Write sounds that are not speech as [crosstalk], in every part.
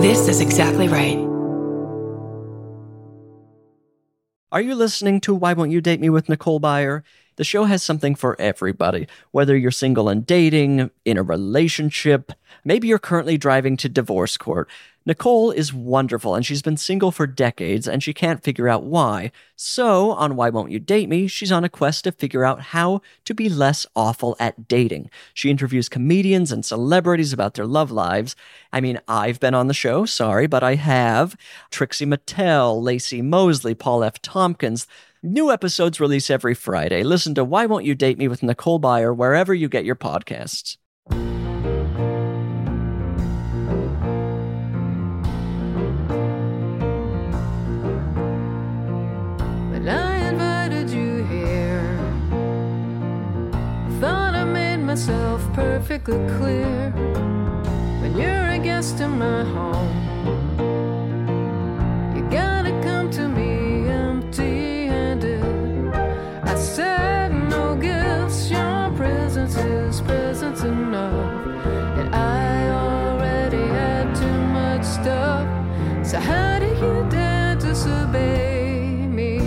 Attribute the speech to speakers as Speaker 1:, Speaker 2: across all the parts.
Speaker 1: This is exactly right.
Speaker 2: Are you listening to Why Won't You Date Me with Nicole Byer? The show has something for everybody. Whether you're single and dating, in a relationship, maybe you're currently driving to divorce court. Nicole is wonderful and she's been single for decades and she can't figure out why. So, on Why Won't You Date Me, she's on a quest to figure out how to be less awful at dating. She interviews comedians and celebrities about their love lives. I mean, I've been on the show, sorry, but I have. Trixie Mattel, Lacey Mosley, Paul F. Tompkins. New episodes release every Friday. Listen to Why Won't You Date Me with Nicole Byer wherever you get your podcasts.
Speaker 3: But I invited you here. Thought I made myself perfectly clear. When you're a guest in my home, you gotta come to me So how do you dare disobey me?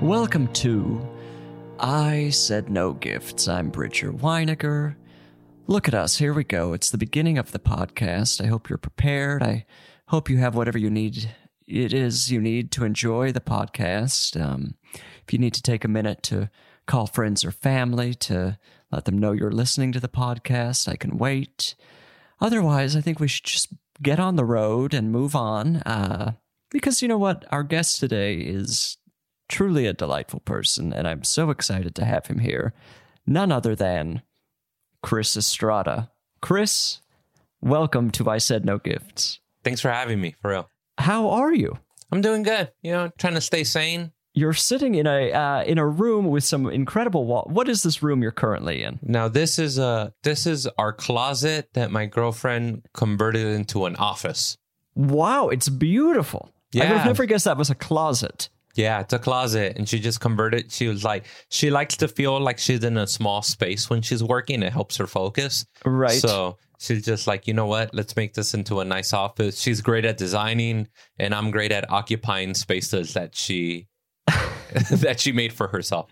Speaker 2: Welcome to I Said No Gifts. I'm Bridger Winegar. Look at us. Here we go. It's the beginning of the podcast. I hope you're prepared. I hope you have whatever you need. It is you need to enjoy the podcast. Um, if you need to take a minute to call friends or family to let them know you're listening to the podcast, I can wait. Otherwise, I think we should just get on the road and move on. Uh, because you know what? Our guest today is truly a delightful person, and I'm so excited to have him here. None other than Chris Estrada. Chris, welcome to I Said No Gifts.
Speaker 4: Thanks for having me, for real.
Speaker 2: How are you?
Speaker 4: I'm doing good. You know, trying to stay sane.
Speaker 2: You're sitting in a uh, in a room with some incredible wall. What is this room you're currently in?
Speaker 4: Now, this is a this is our closet that my girlfriend converted into an office.
Speaker 2: Wow, it's beautiful. I would
Speaker 4: Yeah.
Speaker 2: have never guessed that was a closet.
Speaker 4: Yeah, it's a closet, and she just converted. She was like, she likes to feel like she's in a small space when she's working. It helps her focus.
Speaker 2: Right.
Speaker 4: So she's just like, you know what? Let's make this into a nice office. She's great at designing, and I'm great at occupying spaces that she [laughs] that she made for herself.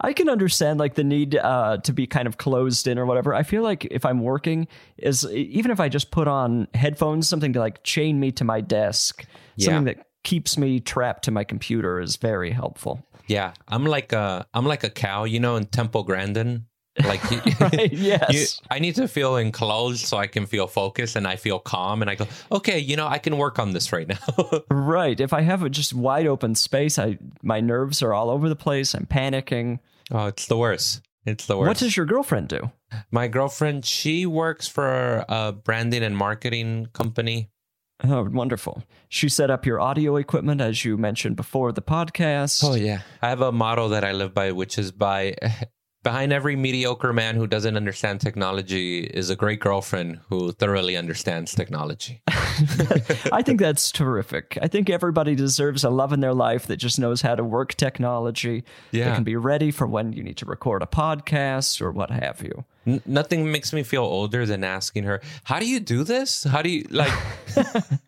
Speaker 2: I can understand like the need uh, to be kind of closed in or whatever. I feel like if I'm working, is even if I just put on headphones, something to like chain me to my desk, something that keeps me trapped to my computer is very helpful.
Speaker 4: Yeah, I'm like a I'm like a cow, you know, in Temple Grandin. Like, you, [laughs]
Speaker 2: Right, [laughs]
Speaker 4: you-
Speaker 2: yes.
Speaker 4: I need to feel enclosed so I can feel focused and I feel calm and I go, okay, you know, I can work on this right now. [laughs]
Speaker 2: Right. If I have a just wide open space, I my nerves are all over the place. I'm panicking.
Speaker 4: oh, it's the worst. It's the worst.
Speaker 2: What does your girlfriend do?
Speaker 4: My girlfriend, she works for a branding and marketing company.
Speaker 2: Oh, wonderful. She set up your audio equipment as you mentioned before the podcast.
Speaker 4: Oh yeah. I have a motto that I live by, which is by behind every mediocre man who doesn't understand technology is a great girlfriend who thoroughly understands technology. [laughs]
Speaker 2: I think that's terrific. I think everybody deserves a love in their life that just knows how to work technology. That
Speaker 4: Yeah.
Speaker 2: can be ready for when you need to record a podcast or what have you.
Speaker 4: N- nothing makes me feel older than asking her, "How do you do this? How do you like?" [laughs]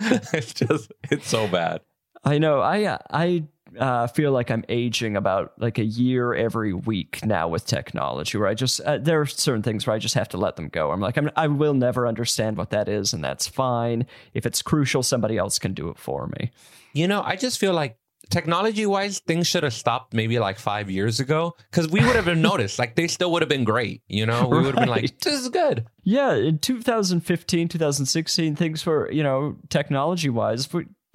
Speaker 4: [laughs] it's just it's so bad.
Speaker 2: I know. I uh, I uh, feel like I'm aging about like a year every week now with technology. Where I just uh, there are certain things where I just have to let them go. I'm like I'm, I will never understand what that is, and that's fine. If it's crucial, somebody else can do it for me.
Speaker 4: You know, I just feel like technology wise, things should have stopped maybe like five years ago because we would have [laughs] noticed. Like they still would have been great. You know, we would have been like, "This is good."
Speaker 2: Yeah, in 2015, 2016, things were, you know, technology wise,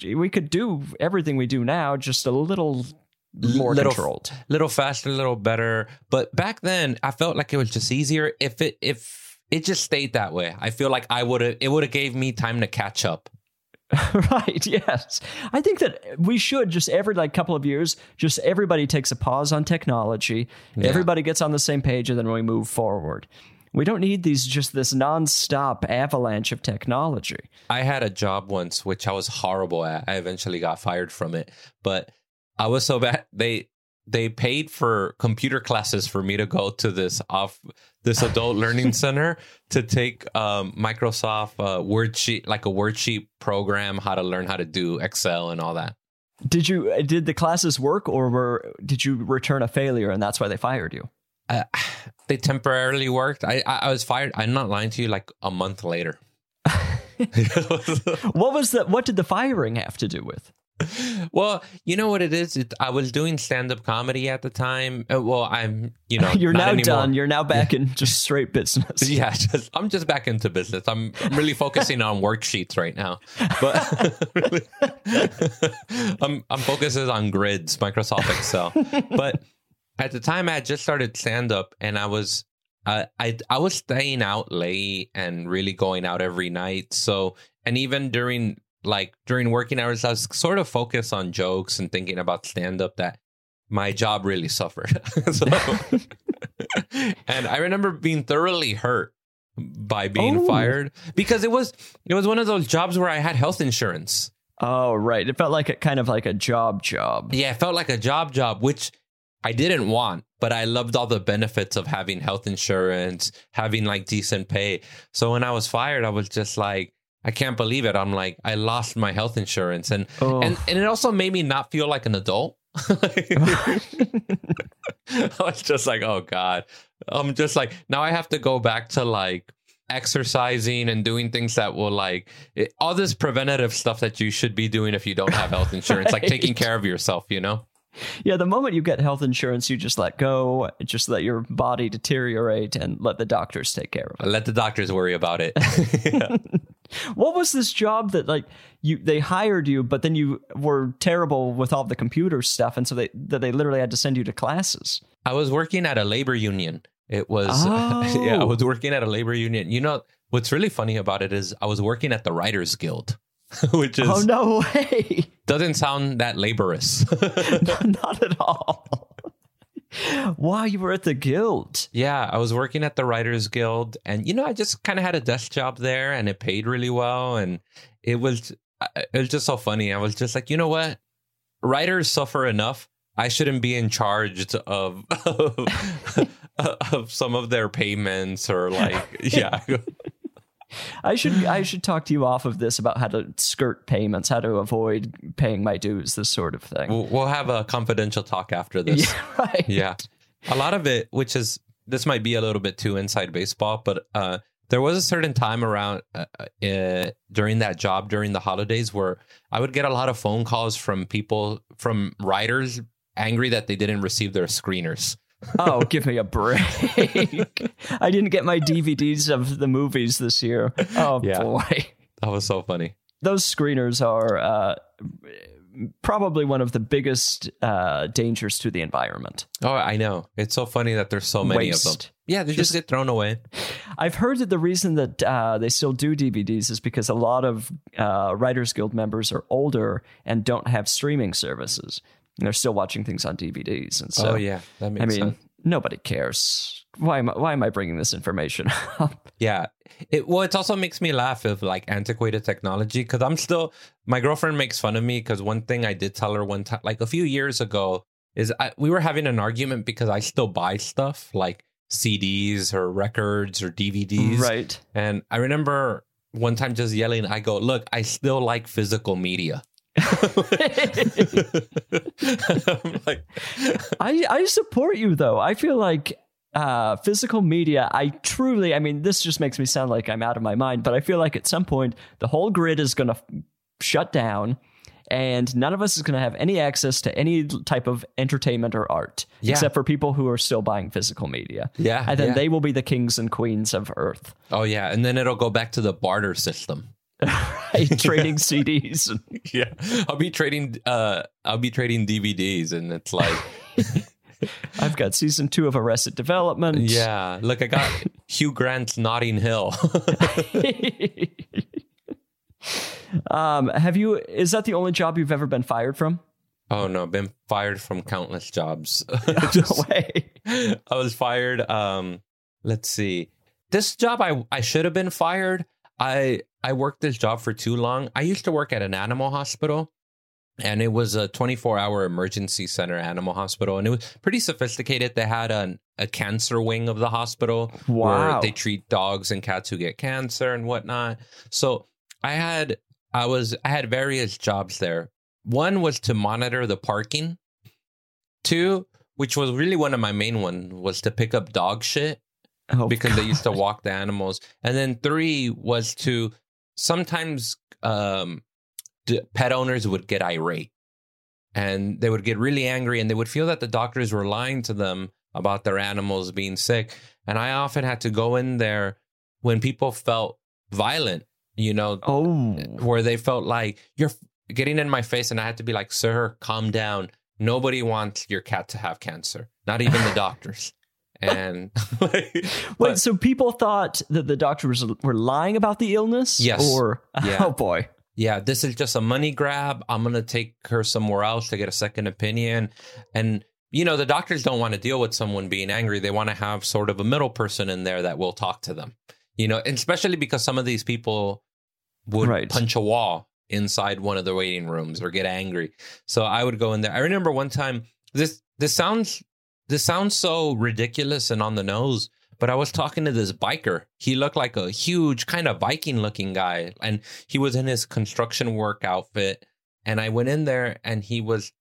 Speaker 2: we, could do everything we do now, just a little more
Speaker 4: little,
Speaker 2: controlled.
Speaker 4: little faster, a little better. But back then, I felt like it was just easier if it if it just stayed that way. I feel like I would have it would have gave me time to catch up. [laughs] [laughs]
Speaker 2: right, yes. I think that we should just every like couple of years, just everybody takes a pause on technology.
Speaker 4: Yeah.
Speaker 2: Everybody gets on the same page and then we move forward. We don't need these just this nonstop avalanche of technology.
Speaker 4: I had a job once which I was horrible at. I eventually got fired from it, but I was so bad. They they paid for computer classes for me to go to this off this adult learning [laughs] center to take um, Microsoft uh, Wordsheet, like a wordsheet program, how to learn how to do Excel and all that.
Speaker 2: Did you did the classes work, or were did you return a failure, and that's why they fired you?
Speaker 4: Uh, they temporarily worked. I, I I was fired. I'm not lying to you. Like a month later. [laughs] [laughs]
Speaker 2: What was the what did the firing have to do with?
Speaker 4: well, you know what it is. It, I was doing stand up comedy at the time. Uh, well, I'm you know [laughs]
Speaker 2: You're now
Speaker 4: anymore.
Speaker 2: done. You're now back in just straight business.
Speaker 4: Yeah, just, I'm just back into business. I'm, I'm really focusing on worksheets right now, but I'm I'm focusing on grids, Microsoft Excel. But at the time, I had just started stand up, and I was I, I I was staying out late and really going out every night. So and even during like during working hours, I was sort of focused on jokes and thinking about stand up that my job really suffered. [laughs] so, [laughs] and I remember being thoroughly hurt by being
Speaker 2: Oh.
Speaker 4: fired because it was it was one of those jobs where I had health insurance.
Speaker 2: Oh, right. It felt like a kind of like a job job.
Speaker 4: Yeah, it felt like a job job, which I didn't want, but I loved all the benefits of having health insurance, having like decent pay. So when I was fired, I was just like, I can't believe it. I'm like, I lost my health insurance. And
Speaker 2: Oh.
Speaker 4: and, and it also made me not feel like an adult. [laughs] I was just like, oh God. I'm just like, now I have to go back to like exercising and doing things that will like it, all this preventative stuff that you should be doing if you don't have health insurance, like taking care of yourself, you know?
Speaker 2: Yeah, the moment you get health insurance, you just let go, just let your body deteriorate and let the doctors take care of it.
Speaker 4: Let the doctors worry about it. [laughs]
Speaker 2: What was this job that like you they hired you, but then you were terrible with all the computer stuff, and so they that they literally had to send you to classes.
Speaker 4: I was working at a labor union. It was, [laughs] yeah, I
Speaker 2: Oh.
Speaker 4: was working at a labor union. You know, what's really funny about it is I was working at the Writers Guild, [laughs] which is
Speaker 2: oh no way! [laughs]
Speaker 4: doesn't sound that laborious. [laughs]
Speaker 2: Not at all. wow, you were at the guild.
Speaker 4: yeah, I was working at the Writers Guild, and you know, I just kind of had a desk job there, and it paid really well, and it was uh, it was just so funny. I was just like, you know what, writers suffer enough. I shouldn't be in charge of of some of their payments or like yeah.
Speaker 2: I should I should talk to you off of this about how to skirt payments, how to avoid paying my dues, this sort of thing.
Speaker 4: We'll, we'll have a confidential talk after this. [laughs]
Speaker 2: Yeah, right.
Speaker 4: Yeah. A lot of it, which is, this might be a little bit too inside baseball, but uh, there was a certain time around uh, uh, during that job during the holidays where I would get a lot of phone calls from people, from writers angry that they didn't receive their screeners.
Speaker 2: Oh, give me a break. [laughs] I didn't get my DVDs of the movies this year. Oh
Speaker 4: Yeah.
Speaker 2: boy.
Speaker 4: That was so funny.
Speaker 2: Those screeners are uh, probably one of the biggest uh, dangers to the environment.
Speaker 4: Oh, I know. It's so funny that there's so many of them.
Speaker 2: Waste.
Speaker 4: Yeah, they just, get thrown away.
Speaker 2: I've heard that the reason that uh, they still do DVDs is because a lot of uh, Writers Guild members are older and don't have streaming services. And they're still watching things on DVDs. And so,
Speaker 4: oh, yeah. That makes
Speaker 2: I mean,
Speaker 4: sense.
Speaker 2: nobody cares. Why am I, why am I bringing this information [laughs] up?
Speaker 4: Yeah. It well, it also makes me laugh of like antiquated technology because I'm still my girlfriend makes fun of me because one thing I did tell her one time, like a few years ago, is I, we were having an argument because I still buy stuff like CDs or records or DVDs,
Speaker 2: right.
Speaker 4: And I remember one time just yelling, I go, "Look, I still like physical media." [laughs] Like,
Speaker 2: I, I support you though. I feel like uh, physical media, I truly, I mean, this just makes me sound like I'm out of my mind, but I feel like at some point the whole grid is going to shut down and none of us is going to have any access to any type of entertainment or art
Speaker 4: Yeah.
Speaker 2: except for people who are still buying physical media.
Speaker 4: Yeah,
Speaker 2: And then
Speaker 4: yeah.
Speaker 2: they will be the kings and queens of Earth,
Speaker 4: oh yeah, and then it'll go back to the barter system. [laughs]
Speaker 2: right? Trading CDs. and- [laughs]
Speaker 4: Yeah, I'll be trading. Uh, I'll be trading DVDs, and it's like, [laughs]
Speaker 2: I've got season two of Arrested Development.
Speaker 4: yeah, look, I got Hugh Grant's Notting Hill.
Speaker 2: um, have you, is that the only job you've ever been fired from?
Speaker 4: oh no, been fired from countless jobs.
Speaker 2: No way.
Speaker 4: I was fired. Um, let's see, this job I I should have been fired. I I worked this job for too long. I used to work at an animal hospital, and it was a 24 hour emergency center animal hospital and it was pretty sophisticated they had an, a cancer wing of the hospital
Speaker 2: Wow.
Speaker 4: where they treat dogs and cats who get cancer and whatnot so i had i was i had various jobs there one was to monitor the parking two which was really one of my main ones was to pick up dog shit
Speaker 2: Oh,
Speaker 4: because they used to walk the animals. And then three was to sometimes um, d- pet owners would get irate and they would get really angry and they would feel that the doctors were lying to them about their animals being sick. And I often had to go in there when people felt violent, you know,
Speaker 2: Oh,
Speaker 4: where they felt like you're getting in my face and I had to be like, sir, calm down. Nobody wants your cat to have cancer, not even the [laughs] doctors. And like, [laughs]
Speaker 2: wait.
Speaker 4: but-
Speaker 2: so people thought that the doctors were lying about the illness.
Speaker 4: Yes.
Speaker 2: Or [laughs]
Speaker 4: Yeah.
Speaker 2: oh boy.
Speaker 4: yeah, this is just a money grab. I'm going to take her somewhere else to get a second opinion. And, you know, the doctors don't want to deal with someone being angry. They want to have sort of a middle person in there that will talk to them, you know, especially because some of these people would
Speaker 2: Right.
Speaker 4: punch a wall inside one of the waiting rooms or get angry. So I would go in there. I remember one time this, this sounds, this sounds so ridiculous and on the nose, but I was talking to this biker. He looked like a huge kind of Viking looking guy and he was in his construction work outfit. And I went in there and he was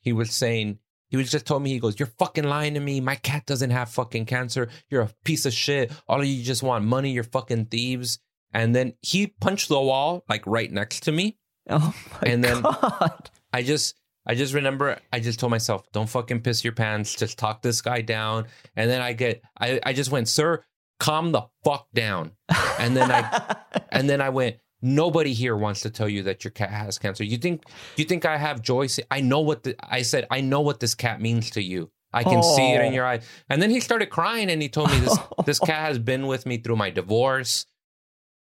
Speaker 4: he was saying he was just told me he goes you're fucking lying to me. My cat doesn't have fucking cancer. You're a piece of shit. All of you just want money. You're fucking thieves. And then he punched the wall like right next to me.
Speaker 2: Oh my
Speaker 4: And then-
Speaker 2: God.
Speaker 4: I just I just remember I just told myself, don't fucking piss your pants, just talk this guy down. And then I get I, I just went, sir, calm the fuck down. And then I [laughs] and then I went, nobody here wants to tell you that your cat has cancer. You think you think I have joy? I know what the, I said, I know what this cat means to you. I can see it in
Speaker 2: Oh.
Speaker 4: your eye. And then he started crying and he told me this [laughs] this cat has been with me through my divorce.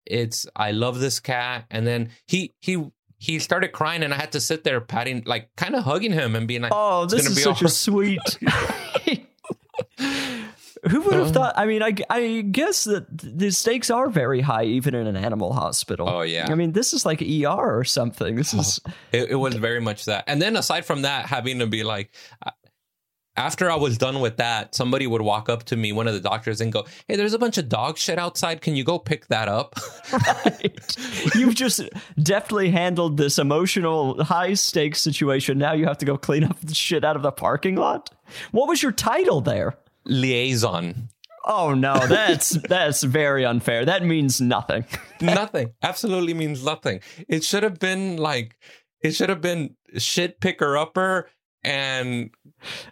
Speaker 4: It's I love this cat. And then he he he started crying and I had to sit there patting like kind of hugging him and being like
Speaker 2: Oh, this is
Speaker 4: be
Speaker 2: such
Speaker 4: all-
Speaker 2: a sweet. [laughs] Who would have
Speaker 4: Uh.
Speaker 2: thought? I mean, I, I guess that the stakes are very high, even in an animal hospital.
Speaker 4: Oh, yeah.
Speaker 2: I mean, this is like ER or something. This is
Speaker 4: It, it was very much that. And then aside from that, having to be like, after I was done with that, somebody would walk up to me, one of the doctors, and go, "Hey, there's a bunch of dog shit outside. Can you go pick that up?" [laughs]
Speaker 2: right. You've just deftly handled this emotional, high stakes situation. Now you have to go clean up the shit out of the parking lot. What was your title there?
Speaker 4: Liaison.
Speaker 2: Oh no, that's [laughs] that's very unfair. That means nothing. [laughs]
Speaker 4: nothing. Absolutely means nothing. It should have been like, it should have been shit picker upper and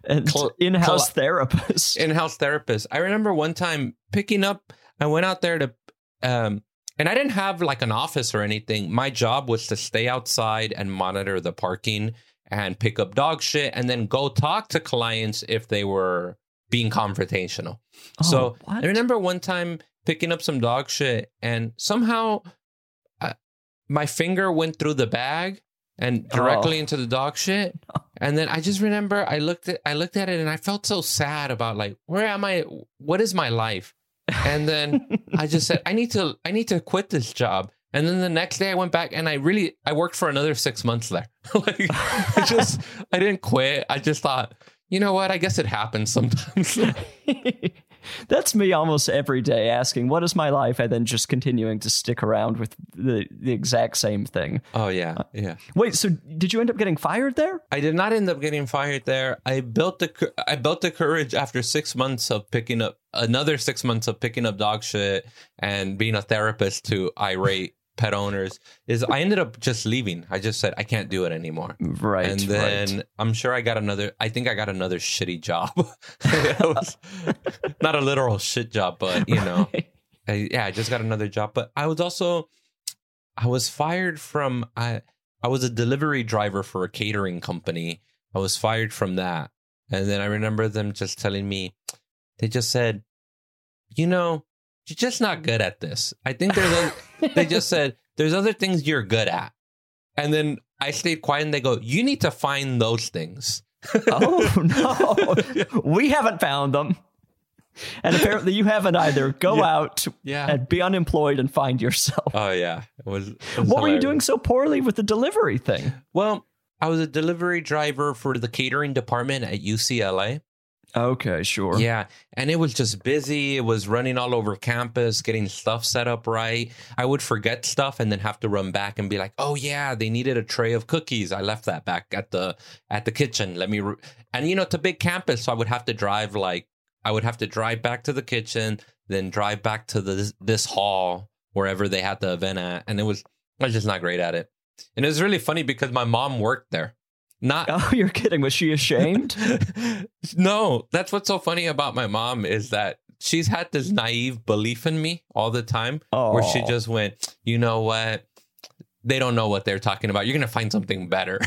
Speaker 2: And
Speaker 4: Col-
Speaker 2: in-house
Speaker 4: col-
Speaker 2: therapist. [laughs]
Speaker 4: in-house therapist. I remember one time picking up. I went out there to, um, and I didn't have like an office or anything. My job was to stay outside and monitor the parking and pick up dog shit, and then go talk to clients if they were being confrontational. so
Speaker 2: Oh, what?
Speaker 4: I remember one time picking up some dog shit, and somehow I, my finger went through the bag and oh. directly
Speaker 2: Oh.
Speaker 4: into the dog shit. [laughs] And then I just remember I looked at I looked at it and I felt so sad about like where am I? What is my life? And then [laughs] I just said I need to I need to quit this job. And then the next day I went back and I really I worked for another six months there. [laughs] like I just I didn't quit. I just thought you know what? I guess it happens sometimes.
Speaker 2: That's me almost every day asking, what is my life? And then just continuing to stick around with the, the exact same thing.
Speaker 4: oh yeah, uh, yeah.
Speaker 2: Wait, so did you end up getting fired there?
Speaker 4: I did not end up getting fired there. I built the I built the courage after six months of picking up another six months of picking up dog shit and being a therapist to irate pet owners. Is I ended up just leaving. I just said I can't do it anymore.
Speaker 2: Right.
Speaker 4: and then
Speaker 2: right.
Speaker 4: I'm sure I got another. I think I got another shitty job. [laughs] [laughs] not a literal shit job, but you know, I, yeah, I just got another job. But I was also, I was fired from. I I was a delivery driver for a catering company. I was fired from that, and then I remember them just telling me, they just said, you know, you're just not mm. good at this. I think there's. A, [laughs] they just said there's other things you're good at, and then I stayed quiet, and they go, you need to find those things.
Speaker 2: oh, no. [laughs] we haven't found them. And apparently you haven't either. Go
Speaker 4: Yeah.
Speaker 2: out
Speaker 4: Yeah.
Speaker 2: and be unemployed and find yourself.
Speaker 4: Oh yeah, it was. it was
Speaker 2: what were you doing so poorly with the delivery thing?
Speaker 4: Well, I was a delivery driver for the catering department at UCLA.
Speaker 2: Okay, sure.
Speaker 4: Yeah. And it was just busy. It was running all over campus, getting stuff set up right. I would forget stuff and then have to run back and be like, "Oh yeah, they needed a tray of cookies. I left that back at the at the kitchen. Let me." Re-. And you know, it's a big campus, so I would have to drive like I would have to drive back to the kitchen, then drive back to the this hall wherever they had the event at, and it was I was just not great at it. And it was really funny because my mom worked there. Not [laughs]
Speaker 2: Oh, you're kidding. Was she ashamed? [laughs]
Speaker 4: no, that's what's so funny about my mom is that she's had this naive belief in me all the time where she just went, you know what? They don't know what they're talking about. You're going to find something better.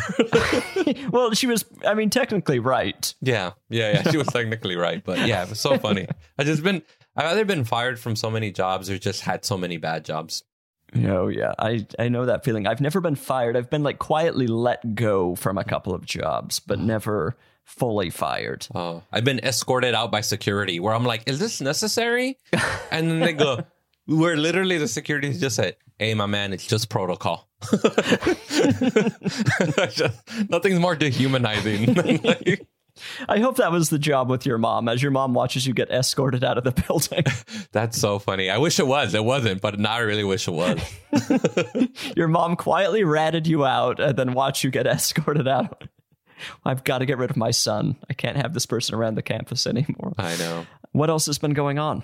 Speaker 4: [laughs]
Speaker 2: well, she was, I mean, technically right.
Speaker 4: yeah. Yeah. Yeah. She was technically right. But yeah, it was so funny. I just been, I've either been fired from so many jobs or just had so many bad jobs.
Speaker 2: Oh, yeah. I, I know that feeling. I've never been fired. I've been like quietly let go from a couple of jobs, but mm. never fully fired.
Speaker 4: Oh, I've been escorted out by security where I'm like, is this necessary? [laughs] And then they go, where literally the security just said, hey, my man, it's just protocol. [laughs] [laughs] Just- nothing's more dehumanizing. than, like,
Speaker 2: I hope that was the job with your mom as your mom watches you get escorted out of the [laughs] building. [laughs]
Speaker 4: that's so funny. I wish it was. It wasn't, but now I really wish it was. [laughs]
Speaker 2: your mom quietly ratted you out and then watch you get escorted out. I've got to get rid of my son. I can't have this person around the campus anymore.
Speaker 4: I know.
Speaker 2: What else has been going on?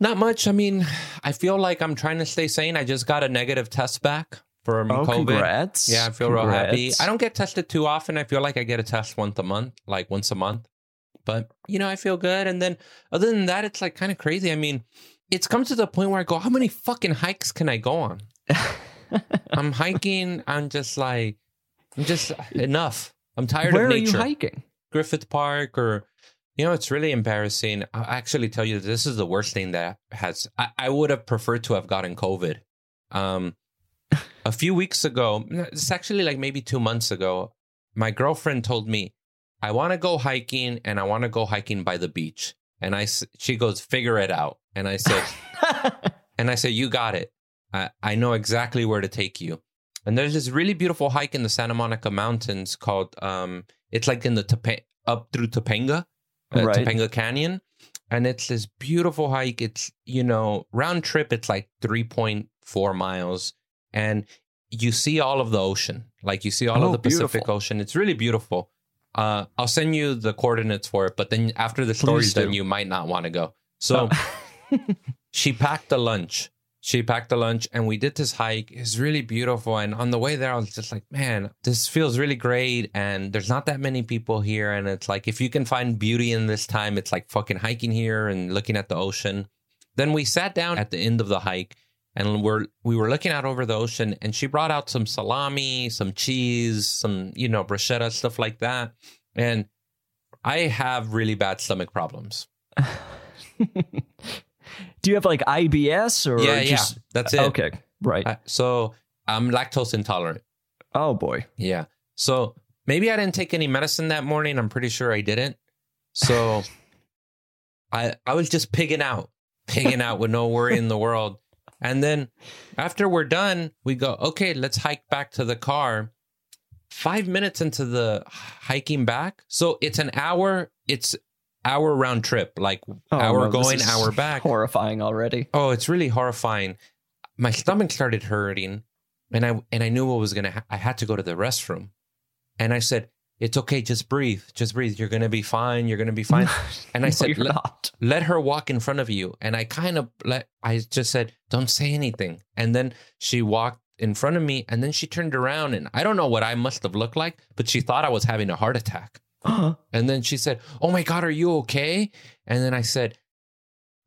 Speaker 4: Not much. I mean, I feel like I'm trying to stay sane. I just got a negative test back for
Speaker 2: Oh,
Speaker 4: COVID.
Speaker 2: congrats.
Speaker 4: Yeah, I feel real happy. I don't get tested too often. I feel like I get a test once a month, like once a month. But, you know, I feel good. And then other than that, it's like kind of crazy. I mean, it's come to the point where I go, how many fucking hikes can I go on? [laughs] I'm hiking. I'm just like, I'm just enough. I'm tired
Speaker 2: Where
Speaker 4: of
Speaker 2: are you hiking?
Speaker 4: Griffith Park or you know, it's really embarrassing. I actually tell you this is the worst thing that has I, I would have preferred to have gotten COVID. Um a few weeks ago, it's actually like maybe two months ago, my girlfriend told me, I want to go hiking and I want to go hiking by the beach. And I, she goes, figure it out. And I said, [laughs] and I said, you got it. I, I know exactly where to take you. And there's this really beautiful hike in the Santa Monica Mountains called, um, it's like in the Topa- up through Topanga, uh,
Speaker 2: Right.
Speaker 4: Topanga Canyon. And it's this beautiful hike. It's, you know, round trip, it's like 3.4 miles. And you see all of the ocean. Like you see all
Speaker 2: Oh,
Speaker 4: of the Pacific
Speaker 2: beautiful.
Speaker 4: Ocean. It's really beautiful. Uh, I'll send you the coordinates for it, but then after the stories,
Speaker 2: do.
Speaker 4: then you might not want to go. So [laughs] she packed a lunch. She packed a lunch and we did this hike. It's really beautiful. And on the way there, I was just like, man, this feels really great. And there's not that many people here. And it's like, if you can find beauty in this time, it's like fucking hiking here and looking at the ocean. Then we sat down at the end of the hike and we're we were looking out over the ocean and she brought out some salami, some cheese, some, you know, bruschetta, stuff like that. And I have really bad stomach problems. [laughs]
Speaker 2: Do you have like IBS or
Speaker 4: yeah,
Speaker 2: just
Speaker 4: yeah. That's it.
Speaker 2: Okay, right.
Speaker 4: Uh, so I'm lactose intolerant.
Speaker 2: oh boy.
Speaker 4: Yeah. So maybe I didn't take any medicine that morning. I'm pretty sure I didn't. So [laughs] I I was just pigging out, pigging out with no worry in the world. And then after we're done, we go, okay, let's hike back to the car. Five minutes into the hiking back. So it's an hour, it's hour round trip, like
Speaker 2: Oh,
Speaker 4: hour
Speaker 2: no,
Speaker 4: going, hour back.
Speaker 2: Horrifying already.
Speaker 4: Oh, it's really horrifying. My stomach started hurting, and I and I knew what was gonna. Ha- I had to go to the restroom, and I said, "It's okay, just breathe, just breathe. You're gonna be fine. You're gonna be fine." [laughs] And I
Speaker 2: No,
Speaker 4: said, "Let- let her walk in front of you. And I kind of let, I just said, don't say anything. And then she walked in front of me and then she turned around and I don't know what I must have looked like, but she thought I was having a heart attack. [gasps] And then she said, oh my God, are you okay? And then I said,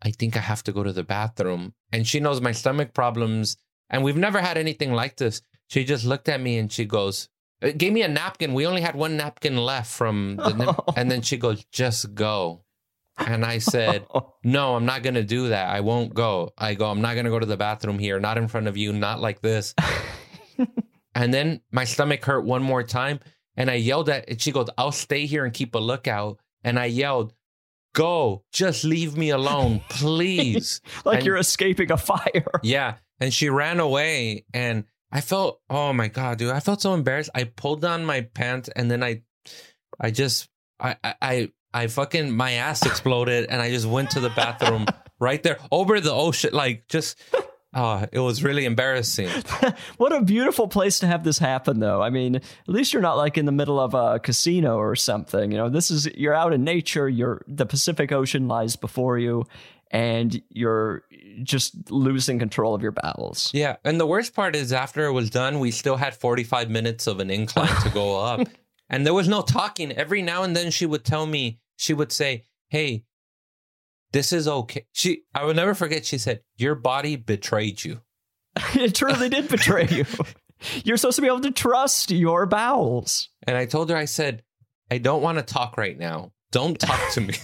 Speaker 4: I think I have to go to the bathroom. And she knows my stomach problems. And we've never had anything like this. She just looked at me and she goes, uh, gave me a napkin. We only had one napkin left from the, nap- [laughs] and then she goes, just go. And I said, [laughs] no, I'm not going to do that. I won't go. I go, I'm not going to go to the bathroom here, not in front of you, not like this. [laughs] and then my stomach hurt one more time. And I yelled at and she goes, I'll stay here and keep a lookout. And I yelled, go, just leave me alone, please.
Speaker 2: like
Speaker 4: And-
Speaker 2: you're escaping a fire.
Speaker 4: yeah. And she ran away. And I felt oh my god, dude, I felt so embarrassed. I pulled down my pants and then I I just I I I, fucking my ass exploded and I just went to the bathroom [laughs] right there over the ocean like just oh it was really embarrassing. [laughs]
Speaker 2: what a beautiful place to have this happen, though. I mean, at least you're not like in the middle of a casino or something. You know, this is you're out in nature. You're the Pacific Ocean lies before you, and you're just losing control of your bowels.
Speaker 4: Yeah, and the worst part is after it was done, we still had 45 minutes of an incline to go [laughs] up. And there was no talking. Every now and then she would tell me, she would say, "Hey, this is okay." She I will never forget she said, "Your body betrayed you." [laughs]
Speaker 2: it truly did betray you. [laughs] You're supposed to be able to trust your bowels.
Speaker 4: And I told her I said, "I don't want to talk right now. Don't talk to me."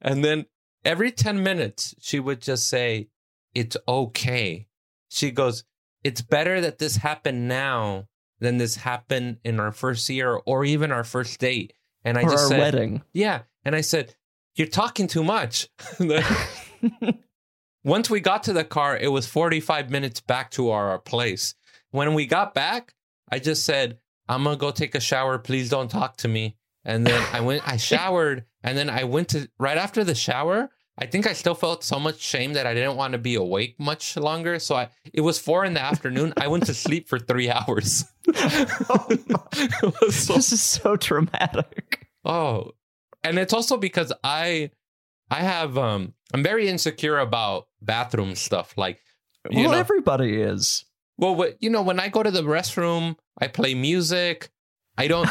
Speaker 4: and then every 10 minutes she would just say, "It's okay." She goes, "It's better that this happened now than this happened in our first year or even our first date." And I
Speaker 2: or
Speaker 4: just
Speaker 2: our
Speaker 4: said,
Speaker 2: wedding.
Speaker 4: Yeah. And I said, You're talking too much. [laughs] [laughs] Once we got to the car, it was 45 minutes back to our place. When we got back, I just said, I'm going to go take a shower. Please don't talk to me. And then I went, I [laughs] showered. And then I went to, right after the shower, I think I still felt so much shame that I didn't want to be awake much longer. So I, it was four in the afternoon. I went to sleep for three hours. [laughs] Was so
Speaker 2: This is so traumatic.
Speaker 4: Oh, and it's also because I, I have um, I'm very insecure about bathroom stuff. Like, you
Speaker 2: well,
Speaker 4: know,
Speaker 2: everybody is.
Speaker 4: well, what, you know, when I go to the restroom, I play music. I don't.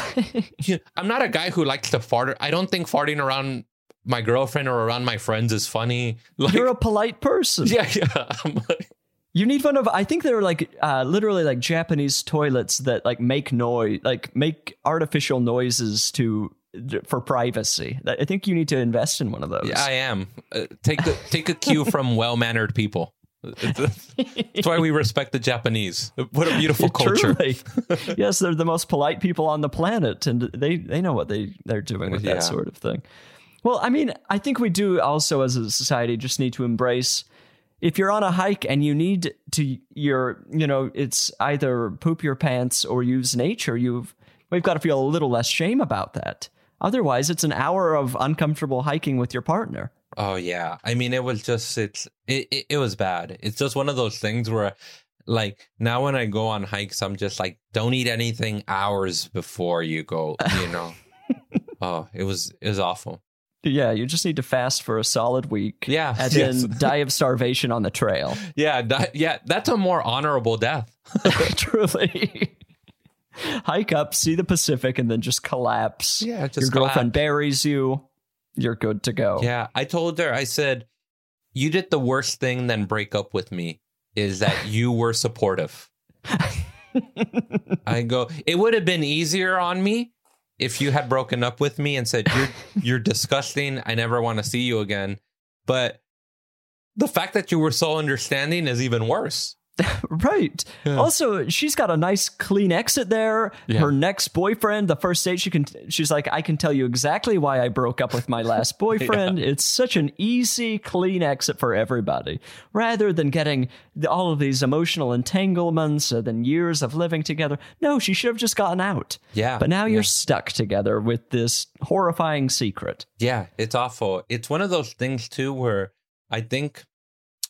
Speaker 4: [laughs] you I'm not a guy who likes to fart. I don't think farting around my girlfriend or around my friends is funny. [laughs] Like,
Speaker 2: You're a polite person.
Speaker 4: yeah, yeah. Like,
Speaker 2: You need one of I think they're like uh, literally like Japanese toilets that like make noise, like make artificial noises to for privacy. I think you need to invest in one of those.
Speaker 4: yeah, I am. Uh, take the take a cue from [laughs] well mannered people. That's why we respect the Japanese. What a beautiful [laughs] culture.
Speaker 2: Yes, they're the most polite people on the planet, and they they know what they they're doing with
Speaker 4: Yeah.
Speaker 2: that sort of thing. Well, I mean, I think we do also as a society just need to embrace. If you're on a hike and you need to, your you know, it's either poop your pants or use nature. You've we've got to feel a little less shame about that. Otherwise, it's an hour of uncomfortable hiking with your partner.
Speaker 4: Oh yeah. I mean, it was just it's it, it it was bad. It's just one of those things where like now when I go on hikes, I'm just like, don't eat anything hours before you go, you know. [laughs] oh, it was it was awful.
Speaker 2: Yeah, you just need to fast for a solid week.
Speaker 4: Yeah,
Speaker 2: and
Speaker 4: yes.
Speaker 2: then die of starvation on the trail. [laughs]
Speaker 4: Yeah, that, yeah, that's a more honorable death. [laughs] [laughs]
Speaker 2: Truly. Hike up, see the Pacific, and then just collapse.
Speaker 4: Yeah, just
Speaker 2: Your girlfriend buries you. You're good to go.
Speaker 4: Yeah, I told her, I said, you did the worst thing than break up with me is that you were supportive. I go, it would have been easier on me if you had broken up with me and said, you're, [laughs] you're disgusting. I never want to see you again. But the fact that you were so understanding is even worse. [laughs]
Speaker 2: Right.
Speaker 4: Yeah.
Speaker 2: Also, she's got a nice clean exit there.
Speaker 4: Yeah.
Speaker 2: Her next boyfriend, the first date, she can she's like, I can tell you exactly why I broke up with my last [laughs] boyfriend. It's such an easy, clean exit for everybody. Rather than getting the, all of these emotional entanglements uh, and then years of living together. No, she should have just gotten out.
Speaker 4: Yeah,
Speaker 2: But now
Speaker 4: yeah.
Speaker 2: you're stuck together with this horrifying secret.
Speaker 4: Yeah, it's awful. It's one of those things too where I think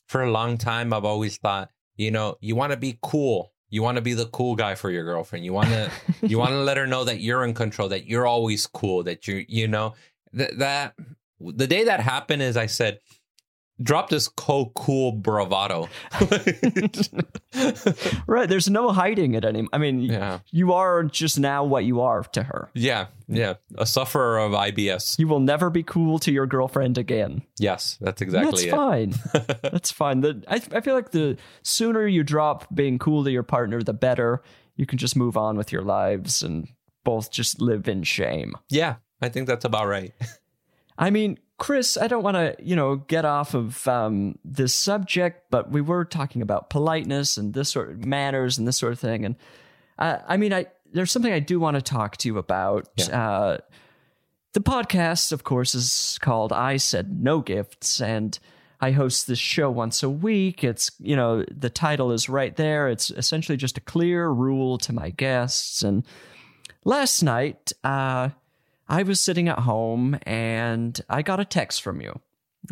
Speaker 4: for a long time I've always thought, you know, you want to be cool. You want to be the cool guy for your girlfriend. You want to you want to let her know that you're in control, that you're always cool, that you you know that that the day that happened is I said drop this co cool bravado. [laughs]
Speaker 2: Right. There's no hiding it anymore. I mean,
Speaker 4: yeah.
Speaker 2: you are just now what you are to her.
Speaker 4: Yeah. Yeah. A sufferer of IBS.
Speaker 2: You will never be cool to your girlfriend again.
Speaker 4: Yes, that's exactly
Speaker 2: That's
Speaker 4: it.
Speaker 2: fine. [laughs] That's fine. The, I, I feel like the sooner you drop being cool to your partner, the better. You can just move on with your lives and both just live in shame.
Speaker 4: Yeah, I think that's about right. [laughs]
Speaker 2: I mean, Chris, I don't want to, you know, get off of um, this subject, but we were talking about politeness and this sort of manners and this sort of thing. And uh, I mean, I there's something I do want to talk to you about. Uh, the podcast, of course, is called "I Said No Gifts," and I host this show once a week. It's, you know, the title is right there. It's essentially just a clear rule to my guests. And last night, uh, I was sitting at home and I got a text from you.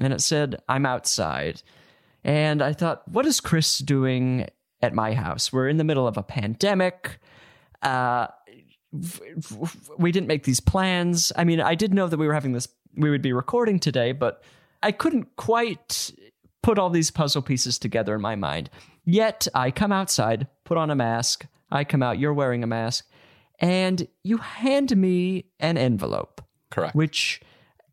Speaker 2: And it said, I'm outside. And I thought, what is Chris doing at my house? We're in the middle of a pandemic. Uh, we didn't make these plans. I mean, I did know that we were having this, we would be recording today, but I couldn't quite put all these puzzle pieces together in my mind. Yet I come outside, put on a mask. I come out, you're wearing a mask, and you hand me an envelope,
Speaker 4: Correct.
Speaker 2: which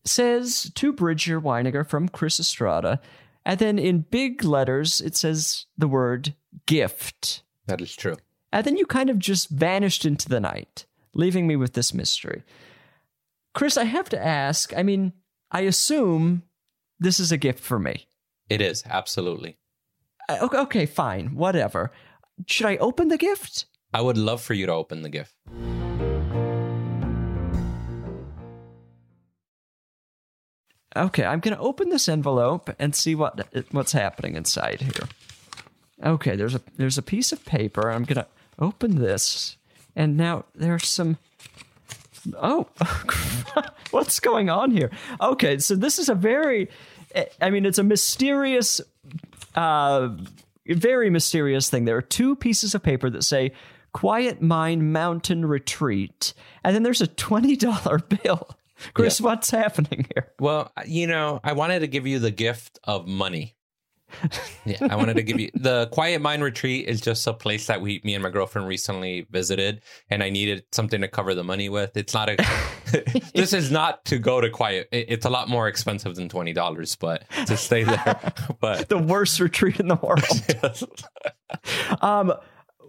Speaker 2: says to Bridger Winegar from Chris Estrada. And then in big letters, it says the word gift.
Speaker 4: that is true.
Speaker 2: And then you kind of just vanished into the night, leaving me with this mystery. Chris, I have to ask I mean, I assume this is a gift for me.
Speaker 4: It is absolutely.
Speaker 2: Uh, Okay, okay, fine, whatever. Should I open the gift?
Speaker 4: I would love for you to open the gift.
Speaker 2: Okay, I'm going to open this envelope and see what what's happening inside here. Okay, there's a there's a piece of paper. I'm going to open this, and now there's some. Oh, [laughs] what's going on here? Okay, so this is a very, I mean, it's a mysterious, uh, very mysterious thing. There are two pieces of paper that say "Quiet Mind Mountain Retreat," and then there's a twenty dollar bill. [laughs] Chris, what's happening here?
Speaker 4: Well, you know, I wanted to give you the gift of money. [laughs] yeah, I wanted to give you the Quiet Mind Retreat is just a place that we, me and my girlfriend recently visited, and I needed something to cover the money with. It's not a, [laughs] this is not to go to Quiet. It's a lot more expensive than twenty dollars, but to stay there. But
Speaker 2: the worst retreat in the world. um,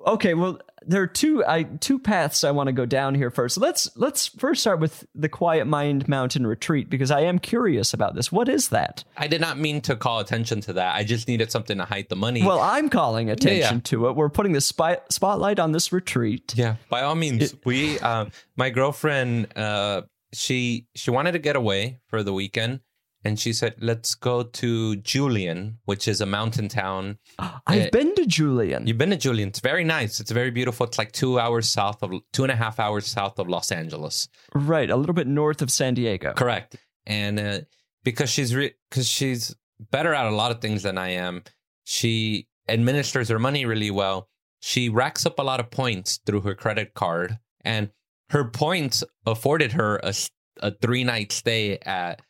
Speaker 2: okay, well, there are two I two paths I want to go down here first. Let's let's first start with the Quiet Mind Mountain Retreat because I am curious about this. What is that?
Speaker 4: I did not mean to call attention to that. I just needed something to hide the money.
Speaker 2: Well, I'm calling attention
Speaker 4: yeah.
Speaker 2: to it. We're putting the spy- spotlight on this retreat.
Speaker 4: Yeah, by all means. we, um, my girlfriend, uh, she she wanted to get away for the weekend, and she said, "Let's go to Julian, which is a mountain town." [gasps]
Speaker 2: I've
Speaker 4: Uh,
Speaker 2: been to Julian.
Speaker 4: You've been to Julian? It's very nice. It's very beautiful. It's like two hours south of two and a half hours south of Los Angeles.
Speaker 2: right, a little bit north of San Diego.
Speaker 4: Correct. And uh, because she's because she's better at a lot of things than I am, she administers her money really well. She racks up a lot of points through her credit card, and her points afforded her a, a three night stay at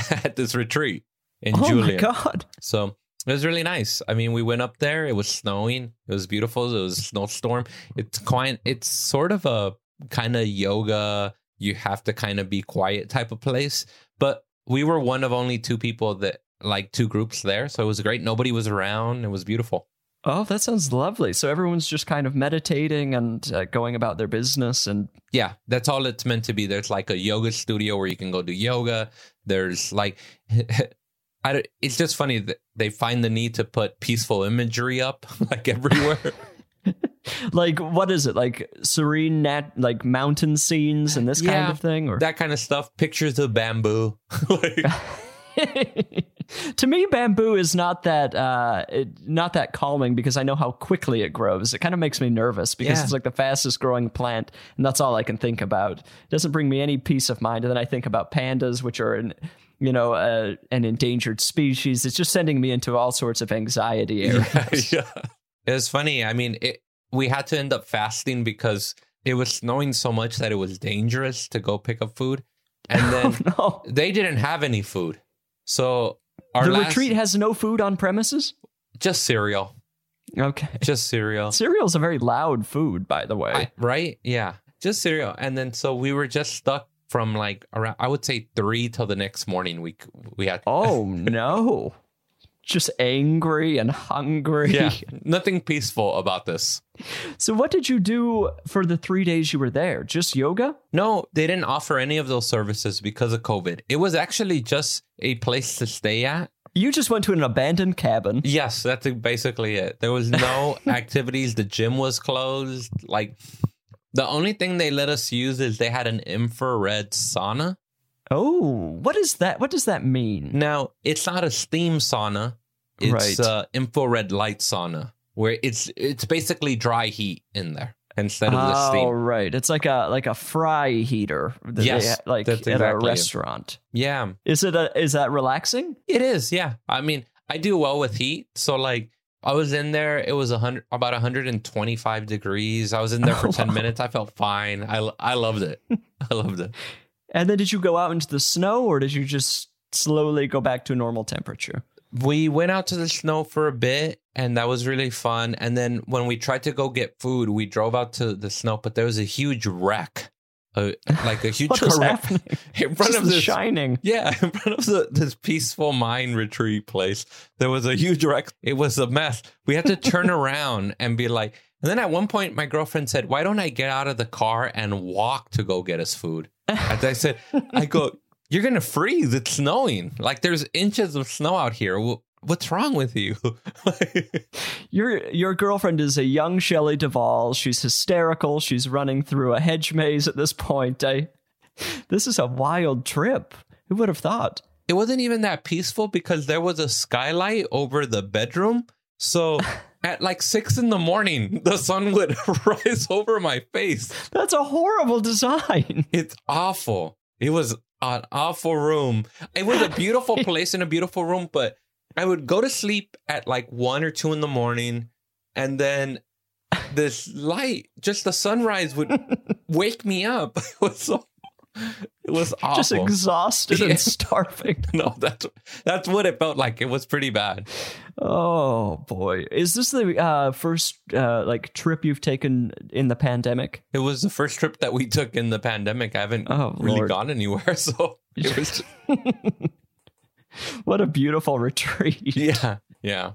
Speaker 4: [laughs] at this retreat in
Speaker 2: Oh
Speaker 4: Julian.
Speaker 2: my god.
Speaker 4: So it was really nice. I mean, we went up there. It was snowing. It was beautiful. It was a snowstorm. It's quite. It's sort of a kind of yoga. You have to kind of be quiet type of place. But we were one of only two people that like two groups there, so it was great. Nobody was around. It was beautiful.
Speaker 2: Oh, that sounds lovely. So everyone's just kind of meditating and uh, going about their business and
Speaker 4: Yeah, that's all it's meant to be. There's like a yoga studio where you can go do yoga. There's like, [laughs] I don't, it's just funny that they find the need to put peaceful imagery up [laughs] like everywhere. [laughs]
Speaker 2: like what is it like serene nat like mountain scenes and this kind of thing or
Speaker 4: that kind of stuff. Pictures of bamboo. like, [laughs]
Speaker 2: to me bamboo is not that uh not that calming because i know how quickly it grows it kind of makes me nervous because
Speaker 4: Yeah.
Speaker 2: it's like the fastest growing plant and that's all i can think about it doesn't bring me any peace of mind and then i think about pandas which are an you know uh, an endangered species it's just sending me into all sorts of anxiety [laughs] areas.
Speaker 4: yeah. It was funny. I mean, it, we had to end up fasting because it was snowing so much that it was dangerous to go pick up food. And [laughs] then
Speaker 2: no
Speaker 4: they didn't have any food. So our
Speaker 2: the
Speaker 4: last,
Speaker 2: retreat has no food on premises
Speaker 4: just cereal.
Speaker 2: okay [laughs]
Speaker 4: Just cereal.
Speaker 2: cereal's a very loud food by the way
Speaker 4: I- right? Yeah. Just cereal. And then so we were just stuck from like around I would say 3 till the next morning we we had
Speaker 2: oh [laughs] no just angry and hungry
Speaker 4: Yeah. [laughs] Nothing peaceful about this.
Speaker 2: So, what did you do for the three days you were there? Just yoga?
Speaker 4: No, they didn't offer any of those services because of COVID. It was actually just a place to stay at.
Speaker 2: You just went to an abandoned cabin.
Speaker 4: Yes, that's basically it. There was no [laughs] activities. The gym was closed. Like the only thing they let us use is they had an infrared sauna.
Speaker 2: Oh, what is that? What does that mean?
Speaker 4: Now, it's not a steam sauna. It's
Speaker 2: Right.
Speaker 4: uh, infrared light sauna where it's it's basically dry heat in there instead of the steam.
Speaker 2: Oh, right. It's like a like a fry heater. that
Speaker 4: Yes,
Speaker 2: ha- like
Speaker 4: that's
Speaker 2: at
Speaker 4: exactly
Speaker 2: a
Speaker 4: it.
Speaker 2: restaurant.
Speaker 4: Yeah,
Speaker 2: Is it a? Is that relaxing?
Speaker 4: it is. Yeah, I mean, I do well with heat. So like, I was in there. It was a hundred about 125 degrees. I was in there for
Speaker 2: Oh, [laughs]
Speaker 4: 10 minutes. I felt fine. I I loved it. [laughs] I loved it.
Speaker 2: And then did you go out into the snow, or did you just slowly go back to normal temperature?
Speaker 4: we went out to the snow for a bit and that was really fun and then when we tried to go get food we drove out to the snow but there was a huge wreck uh, like a huge
Speaker 2: What is
Speaker 4: car-
Speaker 2: happening?
Speaker 4: in front
Speaker 2: Just
Speaker 4: of
Speaker 2: the
Speaker 4: this
Speaker 2: shining.
Speaker 4: yeah [laughs] in front of the, this peaceful mine retreat place there was a huge wreck it was a mess we had to turn [laughs] around and be like and then at one point my girlfriend said why don't i get out of the car and walk to go get us food as i said i go [laughs] you're gonna freeze it's snowing like there's inches of snow out here what's wrong with you [laughs]
Speaker 2: Your your girlfriend is a young Shelley Duvall. She's hysterical. She's running through a hedge maze at this point. I, this is a wild trip. Who would have thought?
Speaker 4: it wasn't even that peaceful because there was a skylight over the bedroom so [laughs] at like six in the morning the sun would [laughs] rise over my face
Speaker 2: That's a horrible design. [laughs]
Speaker 4: It's awful. It was an awful room. It was a beautiful [laughs] place in a beautiful room, but I would go to sleep at like one or two in the morning, and then this light, just the sunrise, would wake me up. It was so. It was [laughs] awful.
Speaker 2: Just exhausted
Speaker 4: Yeah.
Speaker 2: and [laughs] starving. [laughs]
Speaker 4: no, that's that's what it felt like. It was pretty bad.
Speaker 2: Oh boy, is this the uh, first uh, like trip you've taken in the pandemic?
Speaker 4: It was the first trip that we took in the pandemic. I haven't
Speaker 2: Oh,
Speaker 4: really
Speaker 2: Lord.
Speaker 4: gone anywhere, so it was.
Speaker 2: What a beautiful retreat.
Speaker 4: yeah, yeah.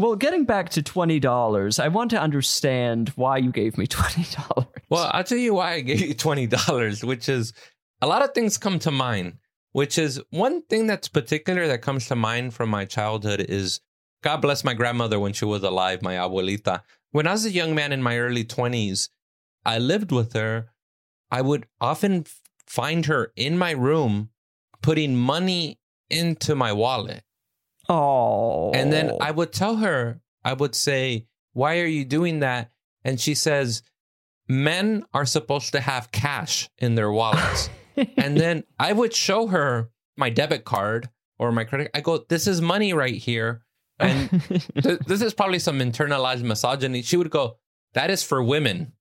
Speaker 2: Well, getting back to twenty dollars, I want to understand why you gave me [laughs] twenty dollars.
Speaker 4: Well, I'll tell you why I gave you twenty dollars, which is a lot of things come to mind. Which is one thing that's particular that comes to mind from my childhood is God bless my grandmother when she was alive, my abuelita. When I was a young man in my early twenties, I lived with her. I would often find her in my room putting money into my wallet.
Speaker 2: Oh,
Speaker 4: And then I would tell her, I would say, Why are you doing that? And she says, Men are supposed to have cash in their wallets. [laughs] and then I would show her my debit card or my credit. I go, This is money right here. And [laughs] th- this is probably some internalized misogyny. She would go, That is for women.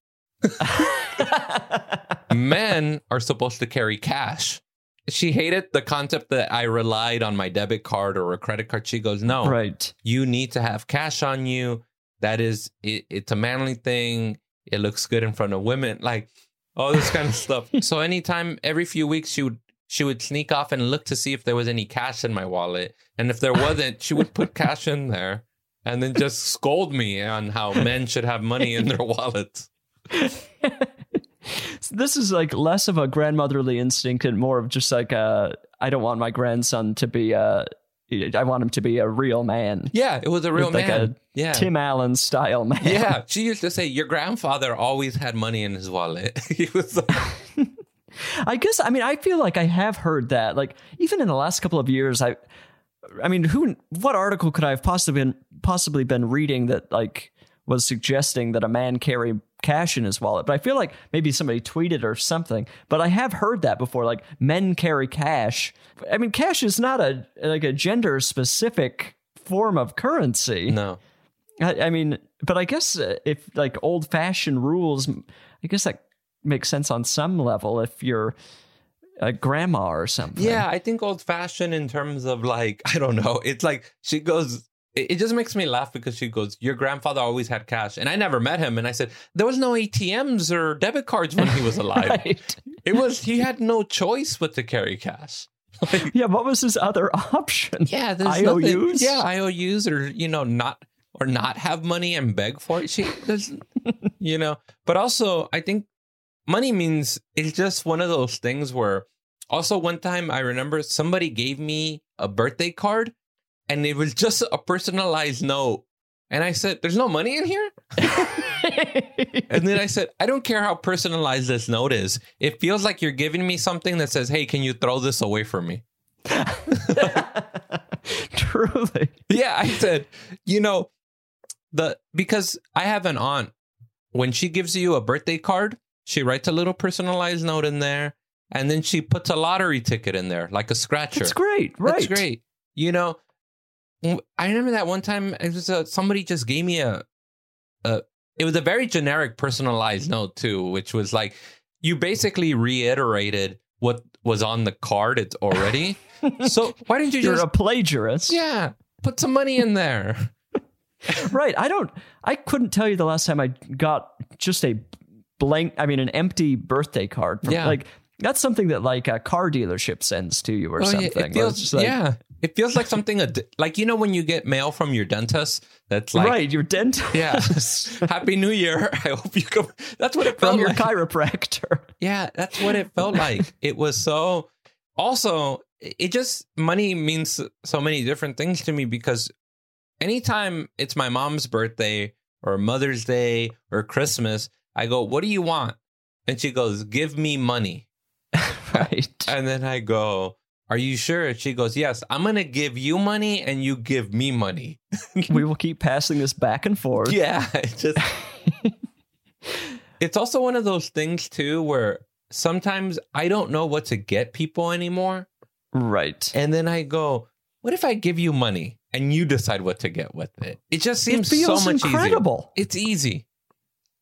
Speaker 4: [laughs] Men are supposed to carry cash. She hated the concept that I relied on my debit card or a credit card. She goes, No,
Speaker 2: right.
Speaker 4: you need to have cash on you. That is, it, it's a manly thing. It looks good in front of women, like all this kind of [laughs] stuff. So anytime, every few weeks, she would she would sneak off and look to see if there was any cash in my wallet, and if there wasn't, she would put cash in there, and then just scold me on how men should have money in their [laughs] wallets. [laughs] [laughs]
Speaker 2: This is like less of a grandmotherly instinct and more of just like a I don't want my grandson to be a I want him to be a real man.
Speaker 4: Yeah, it was a real
Speaker 2: like
Speaker 4: man.
Speaker 2: a
Speaker 4: yeah.
Speaker 2: Tim Allen style man.
Speaker 4: yeah, [laughs] she used to say your grandfather always had money in his wallet. [laughs] he was like,
Speaker 2: I guess I mean I feel like I have heard that. Like even in the last couple of years, I I mean who what article could I have possibly been possibly been reading that like was suggesting that a man carry cash in his wallet. But I feel like maybe somebody tweeted or something. But I have heard that before, like men carry cash. I mean cash is not a like a gender specific form of currency.
Speaker 4: no.
Speaker 2: I, I mean, but I guess uh, if like old fashioned rules, I guess that makes sense on some level if you're a grandma or something.
Speaker 4: Yeah, I think old fashioned in terms of like, [laughs] I don't know. It's like she goes, it, it just makes me laugh because she goes, Your grandfather always had cash. And I never met him. And I said, There was no ATMs or debit cards when he was [laughs] alive.
Speaker 2: Right.
Speaker 4: It was, he had no choice but to carry cash. [laughs] Like,
Speaker 2: Yeah. What was his other [laughs] option?
Speaker 4: yeah, there's
Speaker 2: IOUs?
Speaker 4: nothing. Yeah, IOUs or, you know, not, or not have money and beg for it. She does, you know, but also I think money means it's just one of those things where also one time I remember somebody gave me a birthday card and it was just a personalized note And I said, There's no money in here? [laughs] and then I said, I don't care how personalized this note is. It feels like you're giving me something that says, Hey, can you throw this away from me? [laughs]
Speaker 2: Truly.
Speaker 4: Yeah, I said, you know, the because I have an aunt. When she gives you a birthday card, she writes a little personalized note in there, and then she puts a lottery ticket in there, like a scratcher.
Speaker 2: It's great, right?
Speaker 4: That's great. You know, I remember that one time it was a, somebody just gave me a, a. It was a very generic personalized note too, which was like you basically reiterated what was on the card. It's already. [laughs] so why didn't you
Speaker 2: You're
Speaker 4: just
Speaker 2: a plagiarist.
Speaker 4: yeah put some money in there? [laughs]
Speaker 2: Right. I don't I couldn't tell you the last time I got just a blank I mean an empty birthday card. From,
Speaker 4: Yeah.
Speaker 2: Like that's something that like a car dealership sends to you or
Speaker 4: Oh,
Speaker 2: something. where
Speaker 4: It feels,
Speaker 2: like,
Speaker 4: yeah, it feels like something like you know when you get mail from your dentist. That's like
Speaker 2: right, your dentist
Speaker 4: yeah. [laughs] Happy New Year. [laughs] I hope you come. That's what it felt
Speaker 2: from your
Speaker 4: like.
Speaker 2: chiropractor. [laughs]
Speaker 4: Yeah, that's what it felt like. it was so. Also, it just money means so many different things to me because anytime it's my mom's birthday or Mother's Day or Christmas, I go, "What do you want?" And she goes, "Give me money."
Speaker 2: right.
Speaker 4: And then I go, Are you sure? She goes, Yes, I'm going to give you money and you give me money. [laughs]
Speaker 2: we will keep passing this back and forth.
Speaker 4: Yeah. [laughs] It just, it's also one of those things, too, where sometimes I don't know what to get people anymore.
Speaker 2: Right.
Speaker 4: And then I go, What if I give you money and you decide what to get with it? It just seems
Speaker 2: it
Speaker 4: so much
Speaker 2: incredible.
Speaker 4: easier. It's easy.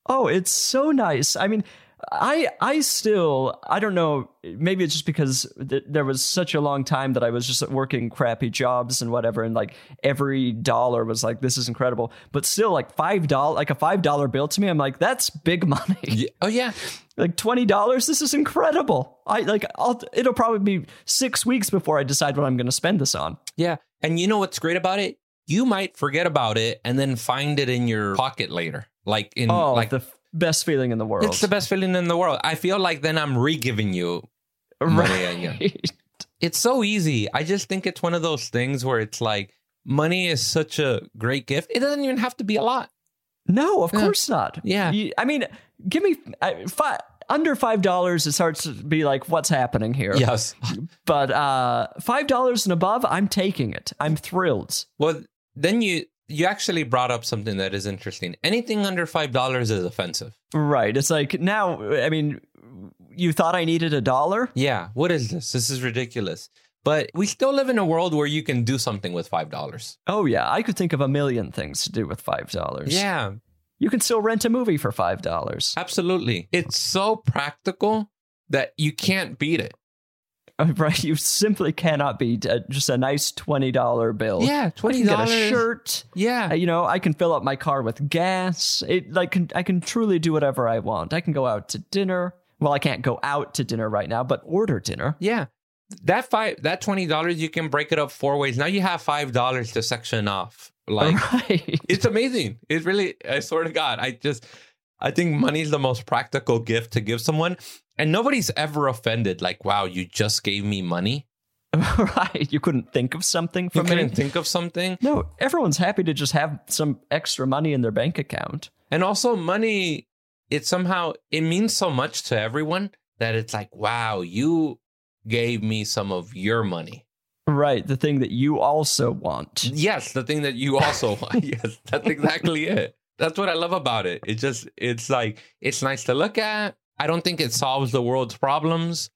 Speaker 2: Oh, it's so nice. I mean, I I still I don't know. Maybe it's just because th- there was such a long time that I was just working crappy jobs and whatever, and like every dollar was like this is incredible. But still, like five dollar, like a five dollar bill to me, I'm like that's big [laughs] money.
Speaker 4: Yeah. Oh, yeah.
Speaker 2: like twenty dollars, this is incredible. I like I'll it'll probably be six weeks before I decide what I'm going to spend this on.
Speaker 4: Yeah. And you know what's great about it? You might forget about it and then find it in your pocket later. Like in
Speaker 2: Oh,
Speaker 4: like
Speaker 2: the best feeling in the world.
Speaker 4: it's the best feeling in the world. I feel like then I'm re-giving you
Speaker 2: right.
Speaker 4: It's so easy. I just think it's one of those things where it's like money is such a great gift. It doesn't even have to be a lot.
Speaker 2: No, of
Speaker 4: Yeah.
Speaker 2: course not.
Speaker 4: Yeah.
Speaker 2: You- I mean, give me uh, five, under five dollars. It starts to be like, what's happening here?
Speaker 4: Yes.
Speaker 2: But uh, five dollars and above, I'm taking it. I'm thrilled.
Speaker 4: Well, then you you actually brought up something that is interesting. Anything under five dollars is offensive.
Speaker 2: Right. It's like now. I mean, you thought I needed a dollar?
Speaker 4: Yeah. What is this? This is ridiculous. But we still live in a world where you can do something with five dollars.
Speaker 2: Oh yeah, I could think of a million things to do with five dollars.
Speaker 4: Yeah,
Speaker 2: You can still rent a movie for five dollars.
Speaker 4: absolutely. It's so practical that you can't beat it. [laughs]
Speaker 2: Right. You simply cannot beat uh, just a nice twenty dollar bill.
Speaker 4: Yeah, twenty
Speaker 2: can get
Speaker 4: dollars.
Speaker 2: a shirt.
Speaker 4: Yeah,
Speaker 2: Uh, you know, I can fill up my car with gas. It like can, I can truly do whatever I want. I can go out to dinner. Well, I can't go out to dinner right now, but order dinner.
Speaker 4: yeah. That five, that twenty dollars, you can break it up four ways. Now you have five dollars to section off. Like [laughs]
Speaker 2: right.
Speaker 4: it's amazing. It really, I swear to God, I just, I think money is the most practical gift to give someone, and nobody's ever offended. Like, wow, you just gave me money. [laughs]
Speaker 2: right. You couldn't think of something
Speaker 4: You
Speaker 2: for me.
Speaker 4: couldn't think of something.
Speaker 2: No, everyone's happy to just have some extra money in their bank account.
Speaker 4: And also money, it somehow it means so much to everyone that it's like, wow, you gave me some of your money.
Speaker 2: Right, the thing that you also want.
Speaker 4: Yes, the thing that you also [laughs] want. Yes, that's exactly it. That's what I love about it. It just it's like it's nice to look at. I don't think it solves the world's problems,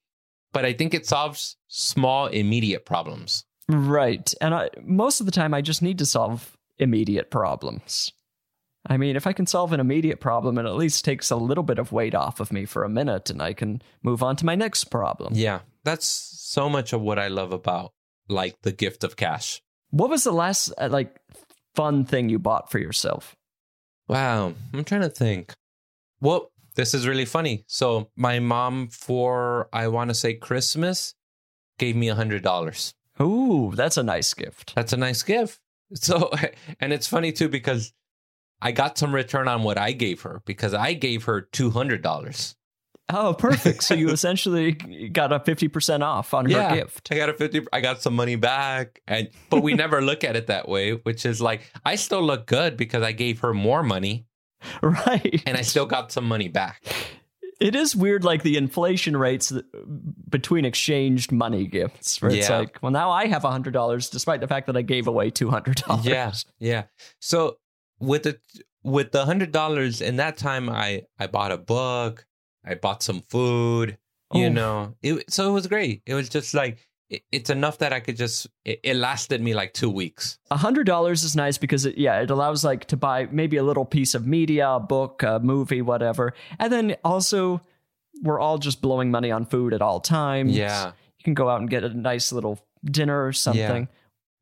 Speaker 4: but I think it solves small immediate problems.
Speaker 2: Right. And I, most of the time, I just need to solve immediate problems. I mean, if I can solve an immediate problem, it at least takes a little bit of weight off of me for a minute and I can move on to my next problem.
Speaker 4: Yeah, that's so much of what I love about like the gift of cash.
Speaker 2: What was the last, uh, like, fun thing you bought for yourself?
Speaker 4: Wow, I'm trying to think. Well, this is really funny. So my mom for I want to say Christmas gave me a hundred dollars.
Speaker 2: Ooh, that's a nice gift.
Speaker 4: That's a nice gift. So [laughs] and it's funny too because I got some return on what I gave her because I gave her two hundred dollars.
Speaker 2: Oh, perfect. So you [laughs] essentially got a 50% off on her gift.
Speaker 4: I got a 50 I got some money back and but we never look at it that way, which is like I still look good because I gave her more money [laughs]
Speaker 2: Right.
Speaker 4: and I still got some money back.
Speaker 2: It is weird, like the inflation rates th- between exchanged money gifts, where it's like, well, now I have $100 despite the fact that I gave away $200.
Speaker 4: Yeah. Yeah. So with the with the hundred dollars in that time I I bought a book, I bought some food, you
Speaker 2: Oh.
Speaker 4: know. It so it was great. It was just like it, it's enough that I could just it, it lasted me like two weeks.
Speaker 2: A hundred dollars is nice because it, yeah, it allows like to buy maybe a little piece of media, a book, a movie, whatever, and then also we're all just blowing money on food at all times.
Speaker 4: Yeah.
Speaker 2: you can go out and get a nice little dinner or something.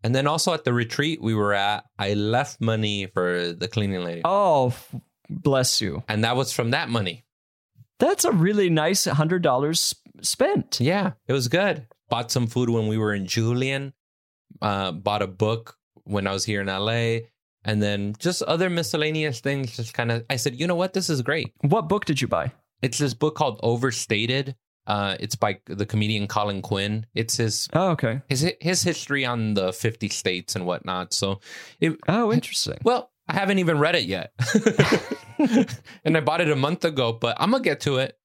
Speaker 4: And then also at the retreat we were at, I left money for the cleaning lady.
Speaker 2: Oh, bless you!
Speaker 4: And that was from that money.
Speaker 2: That's a really nice hundred dollars spent.
Speaker 4: Yeah, it was good. Bought some food when we were in Julian. Uh, bought a book when I was here in LA. And then just other miscellaneous things. Just kind of, I said, you know what? This is great.
Speaker 2: What book did you buy?
Speaker 4: It's this book called Overstated. Uh, it's by the comedian Colin Quinn. It's his
Speaker 2: Oh, okay.
Speaker 4: his his history on the 50 states and whatnot. So, it
Speaker 2: Oh, interesting.
Speaker 4: well, I haven't even read it yet, [laughs] and I bought it a month ago. But I'm gonna get to it.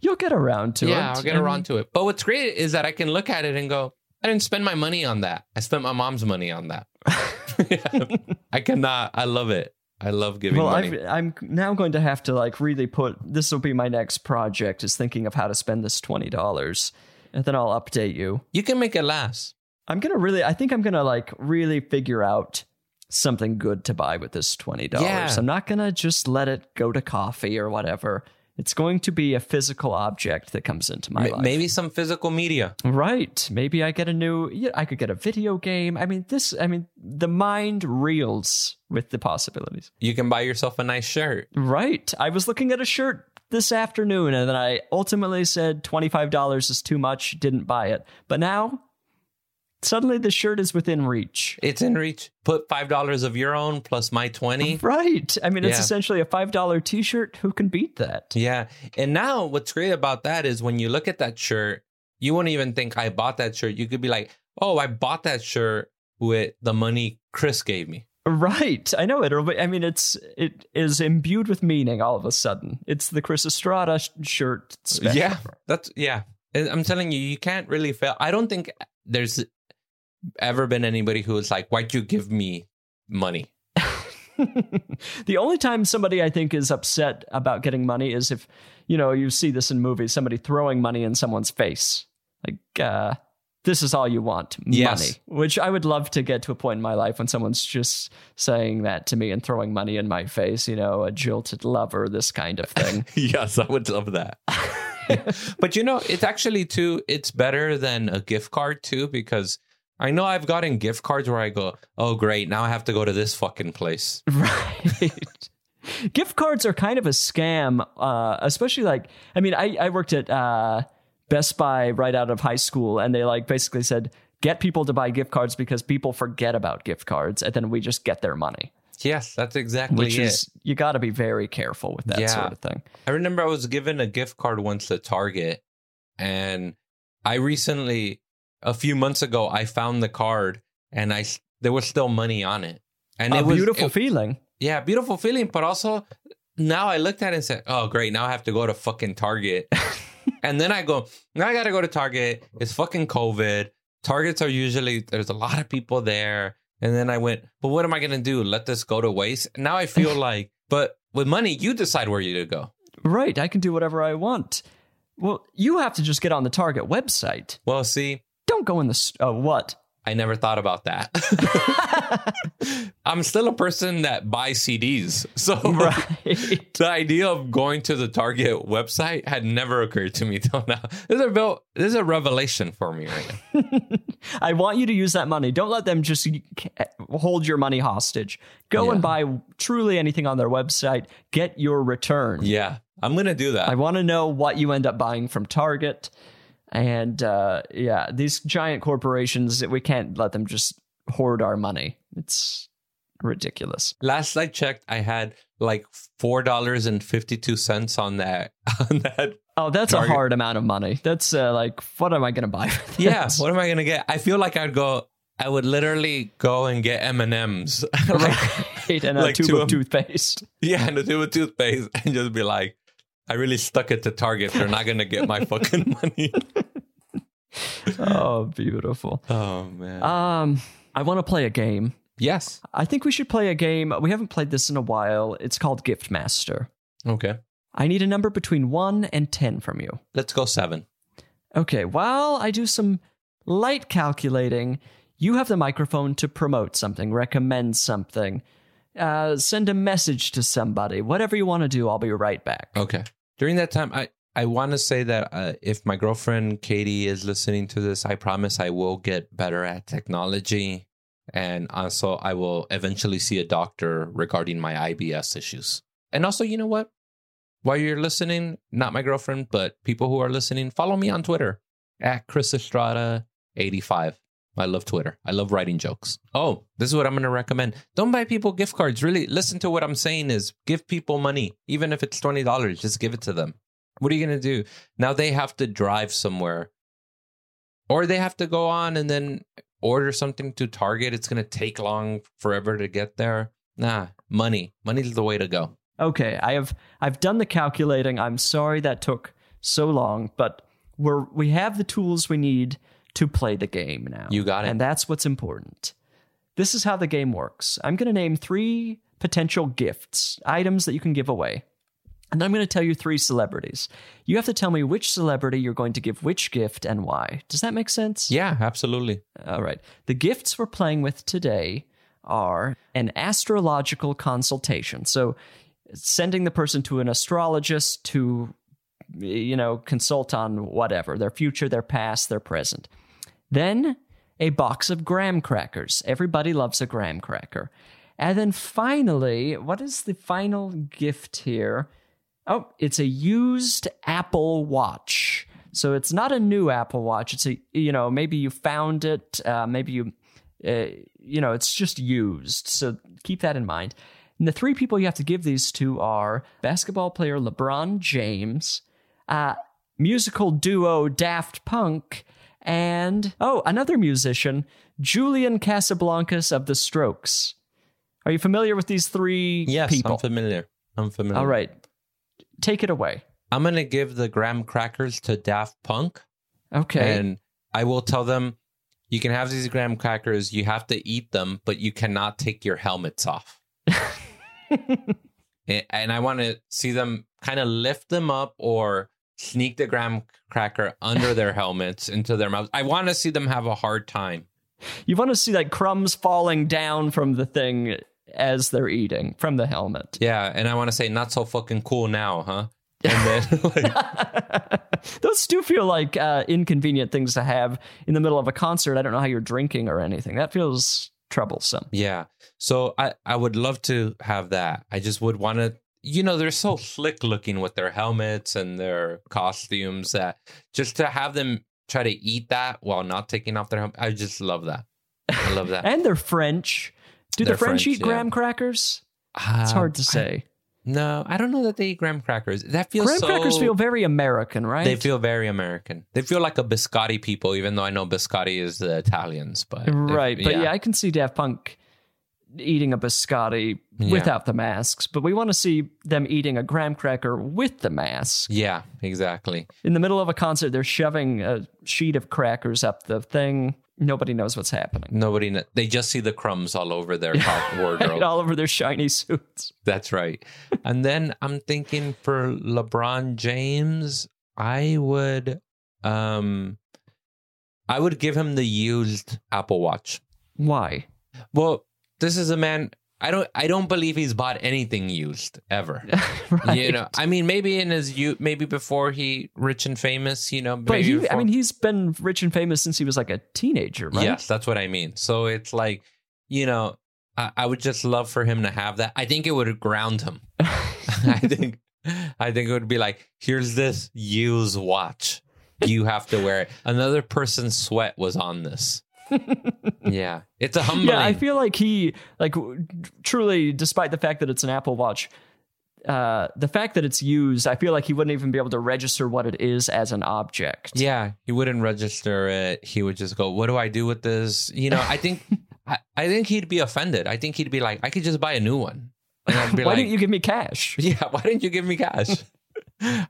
Speaker 2: You'll get around to it.
Speaker 4: yeah, I'll get
Speaker 2: I
Speaker 4: around to it. But what's great is that I can look at it and go, I didn't spend my money on that. I spent my mom's money on that. [laughs] [laughs] Yeah. I cannot. I love it. I love giving
Speaker 2: Well,
Speaker 4: money.
Speaker 2: I've, I'm now going to have to like really put this will be my next project is thinking of how to spend this twenty dollars, and then I'll update you.
Speaker 4: you can make it last.
Speaker 2: I'm gonna really, I think I'm gonna like really figure out something good to buy with this twenty dollars.
Speaker 4: Yeah.
Speaker 2: I'm not gonna just let it go to coffee or whatever. It's going to be a physical object that comes into my
Speaker 4: M-
Speaker 2: life.
Speaker 4: Maybe some physical media.
Speaker 2: Right. Maybe I get a new. Yeah, I could get a video game. I mean, this. I mean, the mind reels with the possibilities.
Speaker 4: You can buy yourself a nice shirt.
Speaker 2: Right. I was looking at a shirt this afternoon, and then I ultimately said twenty five dollars is too much. Didn't buy it. But now, suddenly, the shirt is within reach.
Speaker 4: It's in reach. Put five dollars of your own plus my twenty.
Speaker 2: Right. I mean, it's
Speaker 4: Yeah.
Speaker 2: essentially a five dollar t shirt. Who can beat that?
Speaker 4: Yeah. And now what's great about that is when you look at that shirt, you won't even think I bought that shirt. You could be like, oh, I bought that shirt with the money Chris gave me.
Speaker 2: Right. I know it. I mean, it's it is imbued with meaning all of a sudden. It's the Chris Estrada sh- shirt. Special.
Speaker 4: Yeah, that's yeah. I'm telling you, you can't really fail. I don't think there's ever been anybody who was like, "Why'd you give me money?" [laughs]
Speaker 2: the only time somebody I think is upset about getting money is if, you know, you see this in movies, somebody throwing money in someone's face. Like, uh, this is all you want
Speaker 4: Yes.
Speaker 2: money. Which I would love to get to a point in my life when someone's just saying that to me and throwing money in my face, you know, a jilted lover, this kind of thing. [laughs]
Speaker 4: yes, I would love that. [laughs] but you know, it's actually too. It's better than a gift card too because I know I've gotten gift cards where I go, "Oh, great! Now I have to go to this fucking place." [laughs]
Speaker 2: right. Gift cards are kind of a scam, uh, especially like, I mean, I, I worked at uh, Best Buy right out of high school, and they like basically said, get people to buy gift cards because people forget about gift cards, and then we just get their money,
Speaker 4: Yes, that's exactly
Speaker 2: which
Speaker 4: it.
Speaker 2: is, you got to be very careful with that
Speaker 4: Yeah.
Speaker 2: sort of thing.
Speaker 4: I remember I was given a gift card once to Target, and I recently, a few months ago, I found the card, and I there was still money on it, and
Speaker 2: a
Speaker 4: it was a
Speaker 2: beautiful
Speaker 4: it-
Speaker 2: feeling.
Speaker 4: yeah, beautiful feeling. But also, now I looked at it and said, "Oh, great! Now I have to go to fucking Target." [laughs] and then I go, now I got to go to Target. It's fucking COVID. Targets are usually there's a lot of people there. And then I went, but what am I gonna do? Let this go to waste? Now I feel [laughs] like, but with money, you decide where you to go.
Speaker 2: Right. I can do whatever I want. Well, you have to just get on the Target website.
Speaker 4: Well, see,
Speaker 2: Don't go in the, s- uh, what?
Speaker 4: I never thought about that. [laughs] I'm still a person that buys CDs. So [laughs]
Speaker 2: Right. [laughs]
Speaker 4: the idea of going to the Target website had never occurred to me till now. This is a, real- this is a revelation for me right now.
Speaker 2: I want you to use that money. Don't let them just hold your money hostage. Go
Speaker 4: Yeah.
Speaker 2: and buy truly anything on their website. Get your return.
Speaker 4: Yeah, I'm going to do that.
Speaker 2: I want to know what you end up buying from Target. And uh, yeah, these giant corporations, we can't let them just hoard our money. It's ridiculous.
Speaker 4: Last I checked, I had like $4.52 on that [laughs] on that
Speaker 2: Oh, that's
Speaker 4: Target.
Speaker 2: a hard amount of money. That's uh, like, what am I going to buy?
Speaker 4: Yeah, what am I gonna get? I feel like I'd go. I would literally go and get M and M's, [laughs] [laughs]
Speaker 2: Right, and a
Speaker 4: like
Speaker 2: tube
Speaker 4: two
Speaker 2: of toothpaste.
Speaker 4: yeah, and a tube of toothpaste, and just be like, I really stuck it to Target. They're not gonna get my fucking money. [laughs]
Speaker 2: Oh, beautiful.
Speaker 4: Oh man.
Speaker 2: Um, I want to play a game.
Speaker 4: yes.
Speaker 2: I think we should play a game. We haven't played this in a while. It's called Gift Master.
Speaker 4: Okay.
Speaker 2: I need a number between 1 and 10 from you.
Speaker 4: Let's go seven.
Speaker 2: Okay, while I do some light calculating, you have the microphone to promote something, recommend something, uh, send a message to somebody. Whatever you want to do, I'll be right back.
Speaker 4: Okay. During that time, I I want to say that uh, if my girlfriend Katie is listening to this, I promise I will get better at technology, and also I will eventually see a doctor regarding my IBS issues. And also, you know what? While you're listening, not my girlfriend, but people who are listening, follow me on Twitter at Chris Estrada eighty five. I love Twitter. I love writing jokes. Oh, this is what I'm going to recommend. Don't buy people gift cards. Really, listen to what I'm saying is give people money. Even if it's $20, just give it to them. What are you going to do? Now they have to drive somewhere or they have to go on and then order something to Target. It's going to take long forever to get there. Nah, money. Money's the way to go.
Speaker 2: Okay, I have I've done the calculating. I'm sorry that took so long, but we're we have the tools we need to play the game now.
Speaker 4: You got it.
Speaker 2: And that's what's important. This is how the game works. I'm going to name 3 potential gifts, items that you can give away. And I'm going to tell you 3 celebrities. You have to tell me which celebrity you're going to give which gift and why. Does that make sense?
Speaker 4: Yeah, absolutely.
Speaker 2: All right. The gifts we're playing with today are an astrological consultation. So, sending the person to an astrologist to, you know, consult on whatever their future, their past, their present. Then, a box of graham crackers. Everybody loves a graham cracker. And then finally, what is the final gift here? Oh, it's a used Apple Watch. So it's not a new Apple Watch. It's a you know maybe you found it, uh, maybe you uh, you know it's just used. So keep that in mind. And the three people you have to give these to are basketball player LeBron James, uh, musical duo Daft Punk, and oh another musician Julian Casablancas of the Strokes. Are you familiar with these three
Speaker 4: Yes,
Speaker 2: people?
Speaker 4: I'm familiar. I'm familiar.
Speaker 2: All right, take it away.
Speaker 4: I'm going to give the graham crackers to Daft Punk.
Speaker 2: Okay.
Speaker 4: And I will tell them you can have these graham crackers, you have to eat them, but you cannot take your helmets off. [laughs] And I want to see them kind of lift them up or sneak the graham cracker under their [laughs] helmets into their mouths. I want to see them have a hard time.
Speaker 2: You want to see like crumbs falling down from the thing as they're eating from the helmet.
Speaker 4: Yeah, and I want to say not so fucking cool now, huh? And then [laughs] like, [laughs]
Speaker 2: Those do feel like uh, inconvenient things to have in the middle of a concert. I don't know how you're drinking or anything. That feels troublesome.
Speaker 4: Yeah. So I, I would love to have that. I just would want to, you know, they're so slick looking with their helmets and their costumes that just to have them try to eat that while not taking off their helmet, I just love that. I love that. [laughs]
Speaker 2: And they're French. Do the French,
Speaker 4: French,
Speaker 2: eat
Speaker 4: yeah.
Speaker 2: graham crackers? It's hard to
Speaker 4: Uh,
Speaker 2: say.
Speaker 4: no, I don't know that they eat graham crackers. That feels
Speaker 2: graham
Speaker 4: so,
Speaker 2: crackers feel very American, right?
Speaker 4: They feel very American. They feel like a biscotti people, even though I know biscotti is the Italians. But if-
Speaker 2: right. But yeah. I can see Daft Punk eating a biscotti
Speaker 4: Yeah.
Speaker 2: without the masks, but we want to see them eating a graham cracker with the mask.
Speaker 4: yeah, exactly.
Speaker 2: In the middle of a concert, they're shoving a sheet of crackers up the thing. Nobody knows what's happening.
Speaker 4: Nobody, kn- they just see the crumbs all over their [laughs] wardrobe.
Speaker 2: all over their shiny suits.
Speaker 4: That's right. and then I'm thinking for LeBron James, I would um I would give him the used Apple Watch.
Speaker 2: Why?
Speaker 4: Well, this is a man I don't I don't believe he's bought anything used ever. [laughs]
Speaker 2: right.
Speaker 4: You know, I mean maybe in his youth maybe before he rich and famous, you know,
Speaker 2: but
Speaker 4: maybe
Speaker 2: he, I
Speaker 4: before-
Speaker 2: mean, he's been rich and famous since he was like a teenager, right?
Speaker 4: Yes, that's what I mean. So it's like, you know, I, I would just love for him to have that. I think it would ground him. [laughs] [laughs] I think I think it would be like, here's this used watch. You have to wear it. Another person's sweat was on this. Yeah. It's a [laughs] humbling.
Speaker 2: Yeah, I feel like he, like, truly, despite the fact that it's an Apple Watch, uh, the fact that it's used, I feel like he wouldn't even be able to register what it is as an object.
Speaker 4: Yeah, he wouldn't register it. He would just go, "What do I do with this?" You know, I think, [laughs] I, I think he'd be offended. I think he'd be like, "I could just buy a new one." And I'd be
Speaker 2: Why
Speaker 4: like,
Speaker 2: didn't you give me cash? [laughs]
Speaker 4: "Yeah, why didn't you give me cash?"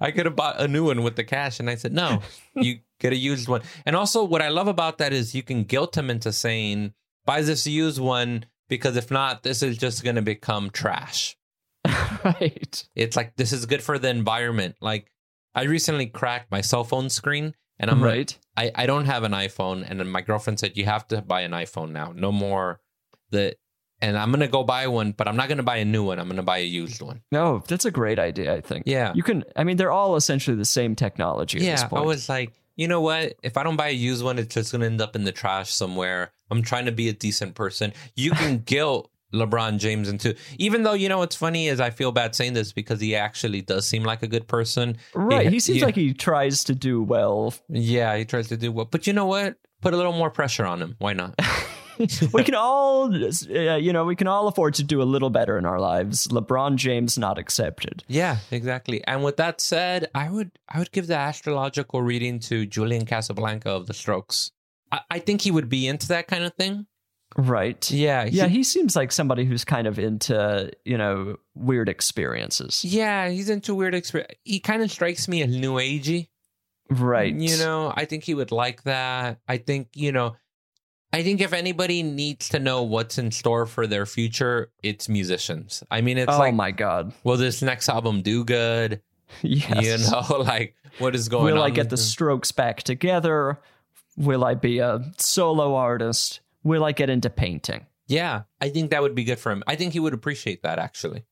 Speaker 4: I could have bought a new one with the cash, and I said, "No, you [laughs] get a used one." And also, what I love about that is you can guilt him into saying, "Buy this used one," because if not, this is just going to become trash. [laughs]
Speaker 2: right.
Speaker 4: It's like this is good for the environment. Like I recently cracked my cell phone screen and I'm like,
Speaker 2: right.
Speaker 4: I, I don't have an iPhone and then my girlfriend said you have to buy an iPhone now. No more the and I'm gonna go buy one, but I'm not gonna buy a new one. I'm gonna buy a used one.
Speaker 2: No, that's a great idea, I think.
Speaker 4: Yeah.
Speaker 2: You can, I mean, they're all essentially the same technology at this
Speaker 4: yeah. I was like, you know what? If I don't buy a used one, it's just gonna end up in the trash somewhere. I'm trying to be a decent person. You [laughs] can guilt LeBron James into even though you know what's funny is I feel bad saying this because he actually does seem like a good person.
Speaker 2: right.
Speaker 4: Yeah,
Speaker 2: He seems like he tries to do well.
Speaker 4: Yeah, he tries to do well. But you know what? Put a little more pressure on him. Why not? [laughs] [laughs]
Speaker 2: we can all, uh, you know, we can all afford to do a little better in our lives. LeBron James not accepted.
Speaker 4: yeah, exactly. And with that said, I would I would give the astrological reading to Julian Casablanca of the Strokes. I, I think he would be into that kind of thing.
Speaker 2: Right.
Speaker 4: Yeah,
Speaker 2: Yeah, he seems like somebody who's kind of into, you know, weird experiences.
Speaker 4: yeah, he's into weird experience. He kind of strikes me as new agey.
Speaker 2: Right.
Speaker 4: You know, I think he would like that. I think, you know, I think if anybody needs to know what's in store for their future, it's musicians. I mean, it's
Speaker 2: oh
Speaker 4: like,
Speaker 2: my God.
Speaker 4: will this next album do good?
Speaker 2: Yes.
Speaker 4: You know, [laughs] like what is going
Speaker 2: Will
Speaker 4: on?
Speaker 2: Will I get the strokes back together? Will I be a solo artist? Will I get into painting?
Speaker 4: Yeah, I think that would be good for him. I think he would appreciate that actually.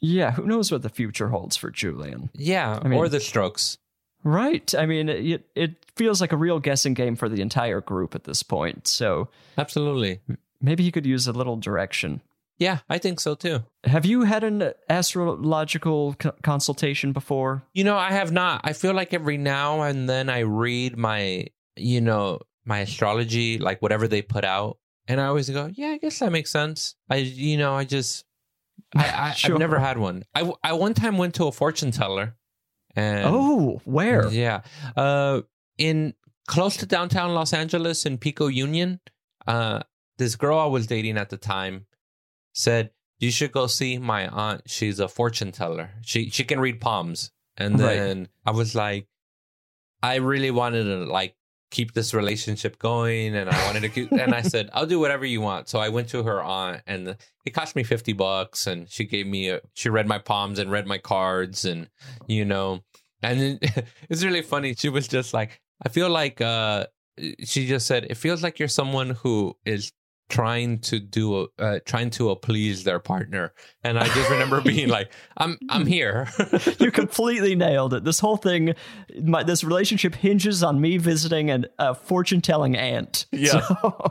Speaker 2: Yeah, who knows what the future holds for Julian?
Speaker 4: Yeah,
Speaker 2: mean-
Speaker 4: or the Strokes.
Speaker 2: Right. I mean, it, it feels like a real guessing game for the entire group at this point. So
Speaker 4: Absolutely.
Speaker 2: maybe he could use a little direction.
Speaker 4: Yeah, I think so too.
Speaker 2: Have you had an astrological co- consultation before?
Speaker 4: You know, I have not. I feel like every now and then I read my, you know, my astrology, like whatever they put out, and I always go, "Yeah, I guess that makes sense." I, you know, I just, I, I [laughs]
Speaker 2: Sure.
Speaker 4: I've never had one. I, I one time went to a fortune teller, and
Speaker 2: oh, where?
Speaker 4: Yeah. Uh in close to downtown Los Angeles in Pico Union, uh this girl I was dating at the time said, "You should go see my aunt. She's a fortune teller. She she can read palms." And
Speaker 2: Right.
Speaker 4: then I was like I really wanted to like keep this relationship going and I wanted to keep and I said, "I'll do whatever you want." So I went to her aunt and it cost me 50 bucks and she gave me a she read my palms and read my cards and you know and [laughs] it's really funny. She was just like, I feel like uh she just said, it feels like you're someone who is trying to do uh trying to please their partner. And I just remember being [laughs] like, I'm I'm here. [laughs]
Speaker 2: you completely nailed it. This whole thing, my, this relationship hinges on me visiting an, a fortune telling aunt. [laughs]
Speaker 4: Yeah.
Speaker 2: So-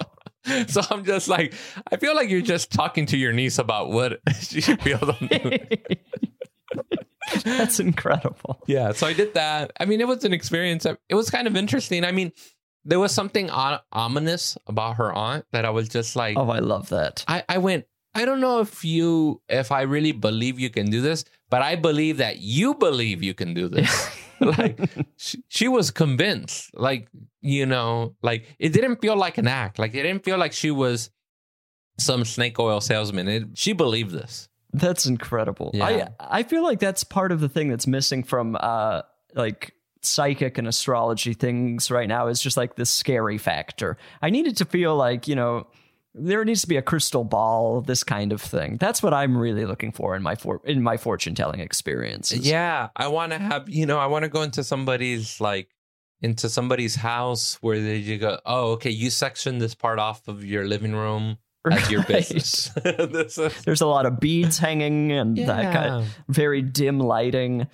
Speaker 4: so I'm just like, I feel like you're just talking to your niece about what she feels. On
Speaker 2: that's incredible.
Speaker 4: yeah, so I did that. I mean, it was an experience. It was kind of interesting. I mean, there was something ominous about her aunt that I was just like,
Speaker 2: Oh, I love that.
Speaker 4: I, I went, I don't know if you, if I really believe you can do this, but I believe that you believe you can do [laughs] this. like she, she was convinced, like, you know, like it didn't feel like an act. Like it didn't feel like she was some snake oil salesman. It, she believed this.
Speaker 2: That's incredible.
Speaker 4: Yeah.
Speaker 2: I I feel like that's part of the thing that's missing from uh like psychic and astrology things right now is just like this scary factor. I needed to feel like, you know, there needs to be a crystal ball, this kind of thing. That's what I'm really looking for in my for in my fortune telling experiences.
Speaker 4: Yeah, I want to have, you know, I want to go into somebody's like into somebody's house where they you go, oh, okay, you section this part off of your living room [laughs] as your
Speaker 2: Right.
Speaker 4: business. [laughs] is,
Speaker 2: There's a lot of beads hanging and that kind of very dim lighting.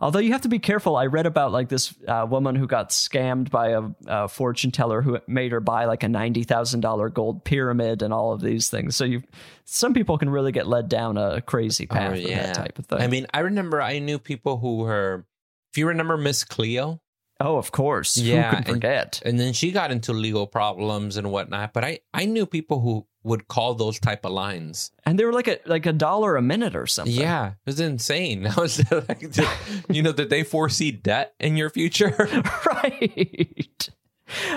Speaker 2: Although you have to be careful. I read about like this uh, woman who got scammed by a, a fortune teller who made her buy like a ninety thousand dollar gold pyramid and all of these things. So you, some people can really get led down a crazy path with that type of thing.
Speaker 4: Oh, I mean, I remember I knew people who were. If you remember Miss Cleo,
Speaker 2: Oh, of course.
Speaker 4: Yeah,
Speaker 2: Who
Speaker 4: and-
Speaker 2: can forget?
Speaker 4: and then she got into legal problems and whatnot. But I I knew people who would call those type of lines.
Speaker 2: And they were like a like a dollar a minute or something.
Speaker 4: Yeah, it was insane. [laughs] I was like, [laughs] you know, did they foresee debt in your future? [laughs]
Speaker 2: right.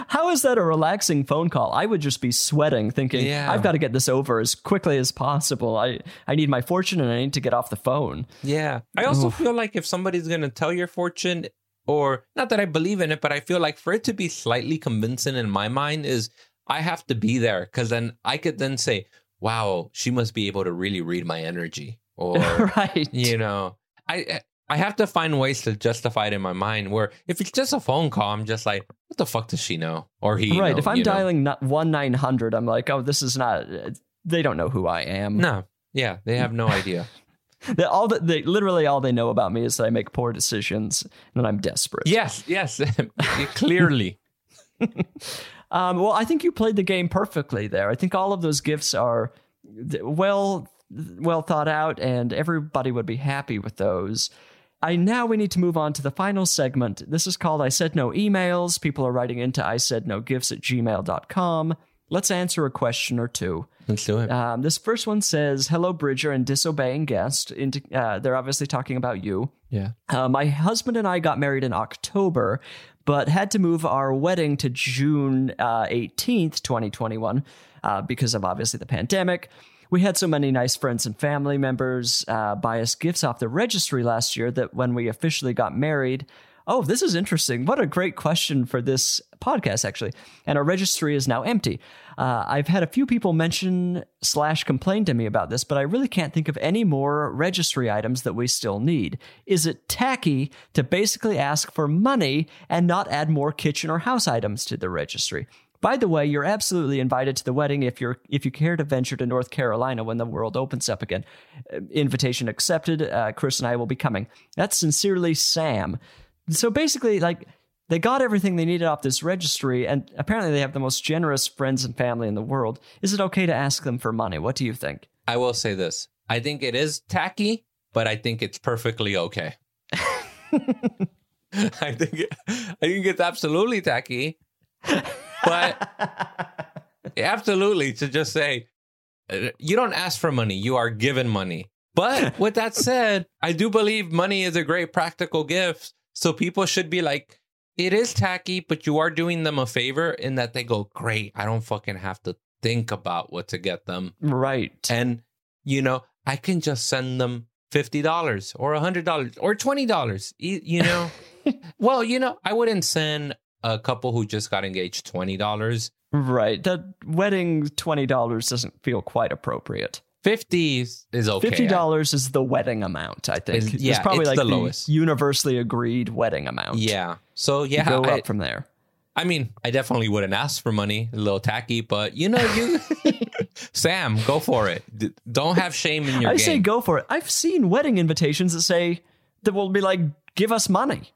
Speaker 2: How is that a relaxing phone call? I would just be sweating, thinking,
Speaker 4: Yeah.
Speaker 2: I've got to get this over as quickly as possible. I, I need my fortune and I need to get off the phone.
Speaker 4: Yeah. I also feel like if somebody's going to tell your fortune, or not that I believe in it, but I feel like for it to be slightly convincing in my mind is I have to be there because then I could then say, wow, she must be able to really read my energy. [laughs] Or,
Speaker 2: right.
Speaker 4: you know, I. I have to find ways to justify it in my mind. Where if it's just a phone call, I'm just like, "What the fuck does she know?" Or he,
Speaker 2: right.
Speaker 4: know,
Speaker 2: if I'm
Speaker 4: know?
Speaker 2: dialing one nine hundred, I'm like, oh, this is not. They don't know who I am.
Speaker 4: no, yeah, they have no [laughs] idea. [laughs]
Speaker 2: They, all that they literally all they know about me is that I make poor decisions and that I'm desperate.
Speaker 4: yes, yes, [laughs] clearly. [laughs]
Speaker 2: Um, well, I think you played the game perfectly there. I think all of those gifts are well well thought out, and everybody would be happy with those. I now we need to move on to the final segment. This is called I Said No Emails. People are writing into I Said No Gifts at gmail.com. Let's answer a question or two.
Speaker 4: Let's do it.
Speaker 2: Um, this first one says, Hello, Bridger and disobeying guest. Into, uh, they're obviously talking about you.
Speaker 4: yeah.
Speaker 2: Uh, my husband and I got married in October, but had to move our wedding to June uh, 18th, 2021, uh, because of obviously the pandemic. We had so many nice friends and family members uh, buy us gifts off the registry last year that when we officially got married, oh, this is interesting. What a great question for this podcast, actually. And our registry is now empty. Uh, I've had a few people mention slash complain to me about this, but I really can't think of any more registry items that we still need. Is it tacky to basically ask for money and not add more kitchen or house items to the registry? By the way, you're absolutely invited to the wedding if you're if you care to venture to North Carolina when the world opens up again. Uh, Invitation accepted. Uh, Chris and I will be coming. That's sincerely Sam. So basically, like they got everything they needed off this registry, and apparently they have the most generous friends and family in the world. Is it okay to ask them for money? What do you think?
Speaker 4: I will say this. I think it is tacky, but I think it's perfectly okay. [laughs] I think I think it's absolutely tacky, but absolutely to just say uh, you don't ask for money, you are given money. But with that said, I do believe money is a great practical gift. So people should be like, it is tacky, but you are doing them a favor in that they go, great. I don't fucking have to think about what to get them.
Speaker 2: Right.
Speaker 4: And, you know, I can just send them $50 or $100 or $20. You [laughs] know, well, you know, I wouldn't send a couple who just got engaged $20.
Speaker 2: Right. The wedding twenty dollars doesn't feel quite appropriate.
Speaker 4: 50 is okay.
Speaker 2: Fifty dollars is the wedding amount. I think. It's
Speaker 4: yeah,
Speaker 2: probably
Speaker 4: it's
Speaker 2: like
Speaker 4: the lowest.
Speaker 2: universally agreed wedding amount.
Speaker 4: Yeah. So, yeah,
Speaker 2: Go
Speaker 4: I,
Speaker 2: up from there.
Speaker 4: I mean, I definitely wouldn't ask for money, a little tacky, but you know, you, [laughs] Sam, go for it. D- don't have shame in your
Speaker 2: I
Speaker 4: game.
Speaker 2: say go for it. I've seen wedding invitations that say that will be like, give us money.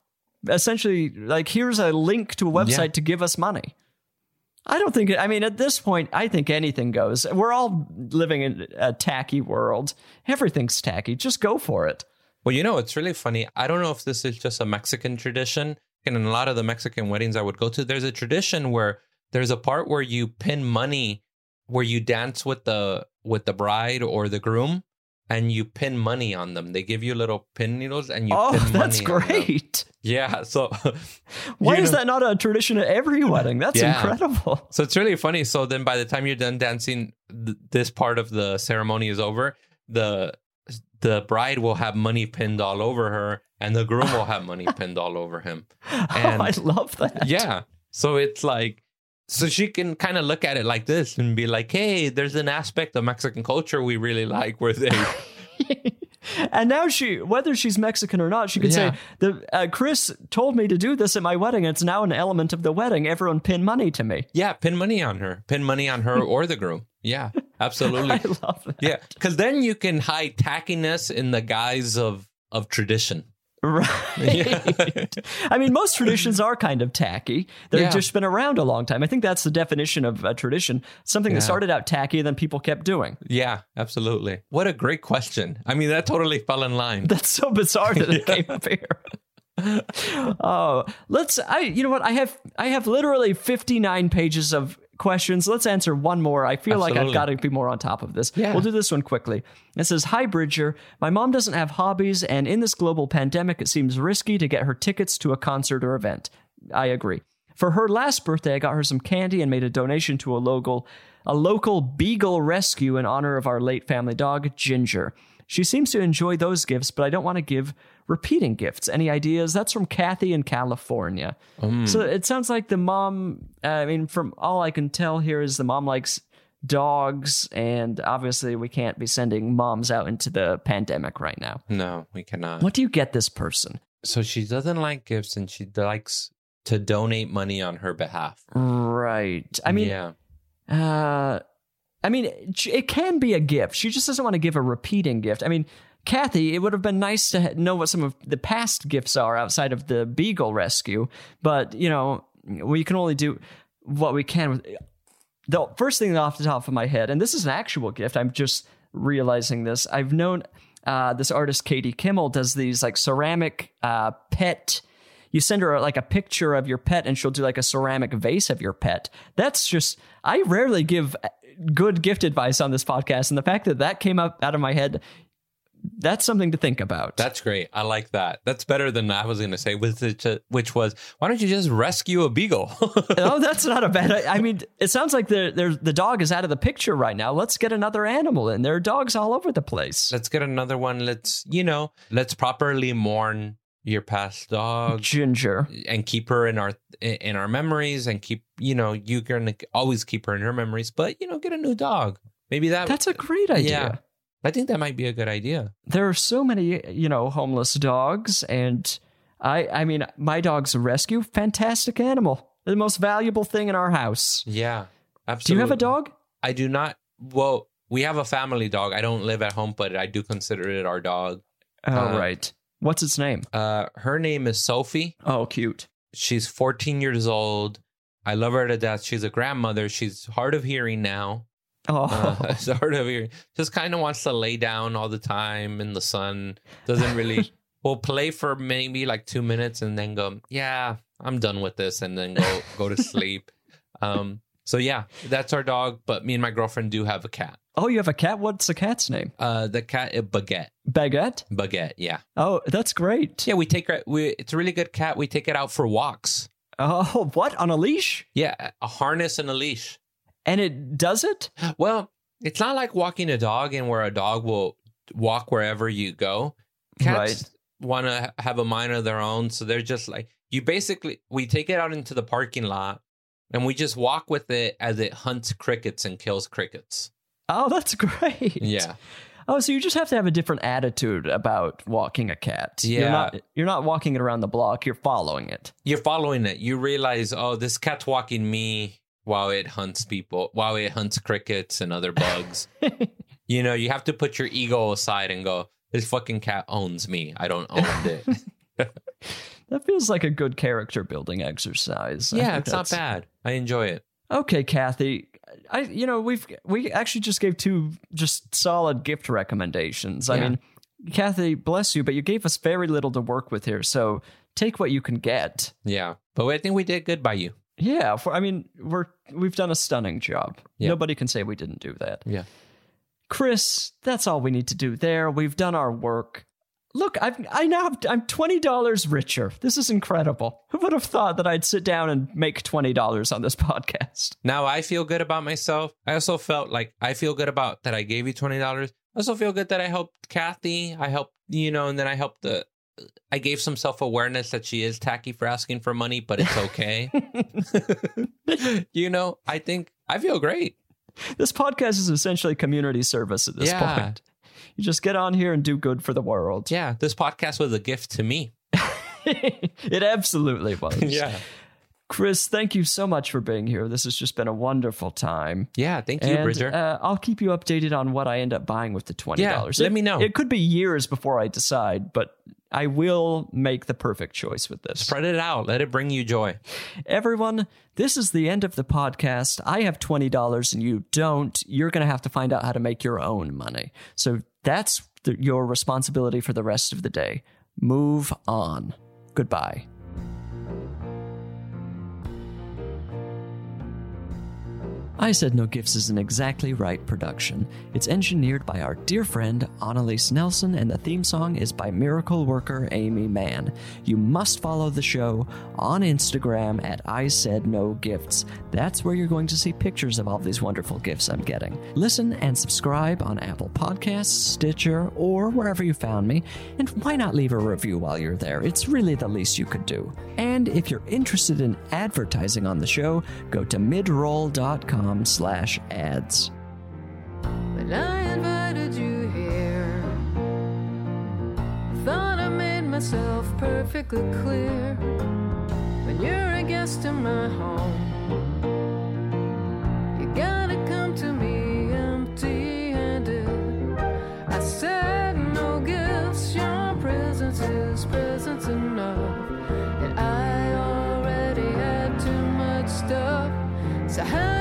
Speaker 2: Essentially, like here's a link to a website
Speaker 4: Yeah.
Speaker 2: to give us money. I don't think. I mean, at this point, I think anything goes. We're all living in a tacky world. Everything's tacky. Just go for it.
Speaker 4: Well, you know, it's really funny. I don't know if this is just a Mexican tradition. And in a lot of the Mexican weddings I would go to, there's a tradition where there's a part where you pin money, where you dance with the with the bride or the groom, and you pin money on them. They give you little pin needles, and you
Speaker 2: oh,
Speaker 4: pin [laughs]
Speaker 2: that's
Speaker 4: money. on them.
Speaker 2: great.
Speaker 4: Yeah. So [laughs]
Speaker 2: Why is
Speaker 4: know-
Speaker 2: that not a tradition at every wedding? That's
Speaker 4: Yeah.
Speaker 2: incredible.
Speaker 4: So it's really funny. So then by the time you're done dancing, th- this part of the ceremony is over. The the bride will have money pinned all over her, and the groom will have money [laughs] pinned all over him. Oh, and-
Speaker 2: oh, I love that.
Speaker 4: Yeah. So it's like, so she can kind of look at it like this and be like, hey, there's an aspect of Mexican culture we really like where they, [laughs] [laughs]
Speaker 2: and now she, whether she's Mexican or not, she could
Speaker 4: Yeah.
Speaker 2: say, "The uh, Chris told me to do this at my wedding. It's now an element of the wedding. Everyone pin money to me."
Speaker 4: yeah, pin money on her, pin money on her or the groom. Yeah, [laughs] absolutely.
Speaker 2: I love that.
Speaker 4: Yeah. Cause then you can hide tackiness in the guise of, of tradition.
Speaker 2: Right.
Speaker 4: Yeah. [laughs]
Speaker 2: I mean, most traditions are kind of tacky. They've
Speaker 4: Yeah.
Speaker 2: just been around a long time. I think that's the definition of a tradition. Something
Speaker 4: Yeah.
Speaker 2: that started out tacky, then people kept doing.
Speaker 4: Yeah, absolutely. What a great question. I mean, that totally fell in line. [laughs]
Speaker 2: That's so bizarre that it [laughs] came up here. oh, let's. I. You know what? I have. I have literally fifty nine pages of questions. Let's answer one more. I feel like I've got to be more on top of this.
Speaker 4: Yeah.
Speaker 2: We'll do this one quickly. It says, "Hi Bridger, my mom doesn't have hobbies, and in this global pandemic, it seems risky to get her tickets to a concert or event." I agree. For her last birthday, I got her some candy and made a donation to a local a local beagle rescue in honor of our late family dog, Ginger. She seems to enjoy those gifts, but I don't want to give repeating gifts. Any ideas? That's from Kathy in California. So it sounds like the mom, uh, I mean, from all I can tell here is the mom likes dogs, and obviously we can't be sending moms out into the pandemic right now.
Speaker 4: No, we cannot.
Speaker 2: What do you get this person?
Speaker 4: So she doesn't like gifts and she likes to donate money on her behalf.
Speaker 2: Right. I mean,
Speaker 4: yeah.
Speaker 2: Uh, I mean, it can be a gift. She just doesn't want to give a repeating gift. I mean, Kathy, it would have been nice to know what some of the past gifts are outside of the Beagle rescue, but you know, we can only do what we can with. The first thing off the top of my head, and this is an actual gift. I'm just realizing this. I've known uh, this artist Katie Kimmel does these like ceramic uh, pet you send her like a picture of your pet and she'll do like a ceramic vase of your pet. That's just, I rarely give good gift advice on this podcast. And the fact that that came up out of my head, that's something to think about.
Speaker 4: That's great. I like that. That's better than I was going to say, which, which was, why don't you just rescue a beagle? [laughs]
Speaker 2: oh, that's not a bad. I mean, it sounds like the the the dog is out of the picture right now. Let's get another animal in. There are dogs all over the place.
Speaker 4: let's get another one. Let's, you know, let's properly mourn your past dog
Speaker 2: Ginger.
Speaker 4: and keep her in our in our memories and keep, you know, you're going to always keep her in her memories, but, you know, get a new dog. Maybe that
Speaker 2: That's a great idea.
Speaker 4: Yeah. I think that might be a good idea.
Speaker 2: there are so many you know homeless dogs and i i mean my dog's a rescue fantastic animal the most valuable thing in our house
Speaker 4: Yeah. Absolutely.
Speaker 2: Do you have a dog
Speaker 4: I do not. Well, we have a family dog. I don't live at home, but I do consider it our dog.
Speaker 2: oh
Speaker 4: Uh,
Speaker 2: right what's its name
Speaker 4: Uh, her name is Sophie.
Speaker 2: oh cute
Speaker 4: She's 14 years old. I love her to death. She's a grandmother. She's hard of hearing now.
Speaker 2: Oh
Speaker 4: Uh, [laughs] she's hard of hearing. Just kind of wants to lay down all the time in the sun. Doesn't really. [laughs] will play for maybe like two minutes and then go, yeah, I'm done with this, and then go go to sleep. [laughs] Um. So yeah, that's our dog. But me and my girlfriend do have a cat.
Speaker 2: oh you have a cat what's the cat's name
Speaker 4: Uh, the cat is Baguette.
Speaker 2: baguette
Speaker 4: Baguette, yeah.
Speaker 2: oh that's great
Speaker 4: Yeah, we take her. We, it's a really good cat. We take it out for walks.
Speaker 2: oh what on a leash
Speaker 4: Yeah, a harness and a leash.
Speaker 2: And it does it
Speaker 4: Well, it's not like walking a dog and where a dog will walk wherever you go. Cats want to have a mind of their own, so they're just like you. Basically, we take it out into the parking lot and we just walk with it as it hunts crickets and kills crickets.
Speaker 2: oh that's [laughs] great
Speaker 4: Yeah,
Speaker 2: Oh, so you just have to have a different attitude about walking a cat. You're
Speaker 4: Yeah.
Speaker 2: not, you're not walking it around the block, you're following it.
Speaker 4: you're following it. You realize, oh, this cat's walking me while it hunts people, while it hunts crickets and other bugs. [laughs] you know, you have to put your ego aside and go, this fucking cat owns me. I don't own [laughs] it. [laughs]
Speaker 2: That feels like a good character building exercise.
Speaker 4: Yeah, it's not bad. I enjoy it.
Speaker 2: Okay, Kathy. I you know, we've we actually just gave two just solid gift recommendations. I mean, Kathy, bless you, but you gave us very little to work with here. So take what you can get.
Speaker 4: Yeah, but I think we did good by you.
Speaker 2: Yeah, for I mean, we're we've done a stunning job.
Speaker 4: Yeah.
Speaker 2: Nobody can say we didn't do that.
Speaker 4: Yeah.
Speaker 2: Chris, that's all we need to do there. We've done our work. Look, I've I now have, I'm twenty dollars richer. This is incredible. Who would have thought that I'd sit down and make twenty dollars on this [laughs] podcast?
Speaker 4: Now I feel good about myself. I also felt like I feel good about that I gave you twenty dollars. I also feel good that I helped Kathy. I helped you know, and then I helped the. I gave some self awareness that she is tacky for asking for money, but it's okay. [laughs] [laughs] you know, I think I feel great.
Speaker 2: This podcast is essentially community service at this
Speaker 4: Yeah.
Speaker 2: point. You just get on here and do good for the world.
Speaker 4: Yeah, this podcast was a gift to me. [laughs]
Speaker 2: it absolutely was.
Speaker 4: Yeah.
Speaker 2: Chris, thank you so much for being here. This has just been a wonderful time.
Speaker 4: Yeah, thank you,
Speaker 2: and
Speaker 4: Bridger.
Speaker 2: uh, I'll keep you updated on what I end up buying with the twenty dollars.
Speaker 4: Yeah, let me know.
Speaker 2: It could be years before I decide, but I will make the perfect choice with this.
Speaker 4: Spread it out. Let it bring you joy.
Speaker 2: Everyone, this is the end of the podcast. I have twenty dollars and you don't. You're going to have to find out how to make your own money. So that's the, your responsibility for the rest of the day. Move on. Goodbye. I Said No Gifts is an exactly right production. It's engineered by our dear friend Annalise Nelson, and the theme song is by miracle worker Aimee Mann. You must follow the show on Instagram at I Said No Gifts. That's where you're going to see pictures of all these wonderful gifts I'm getting. Listen and subscribe on Apple Podcasts, Stitcher, or wherever you found me. And why not leave a review while you're there? It's really the least you could do. And if you're interested in advertising on the show, go to midroll.com slash ads.
Speaker 3: When I invited you here, thought I made myself perfectly clear. When you're a guest in my home, you gotta come to me empty handed. I said no gifts, your presence is presence enough. And I already had too much stuff. So how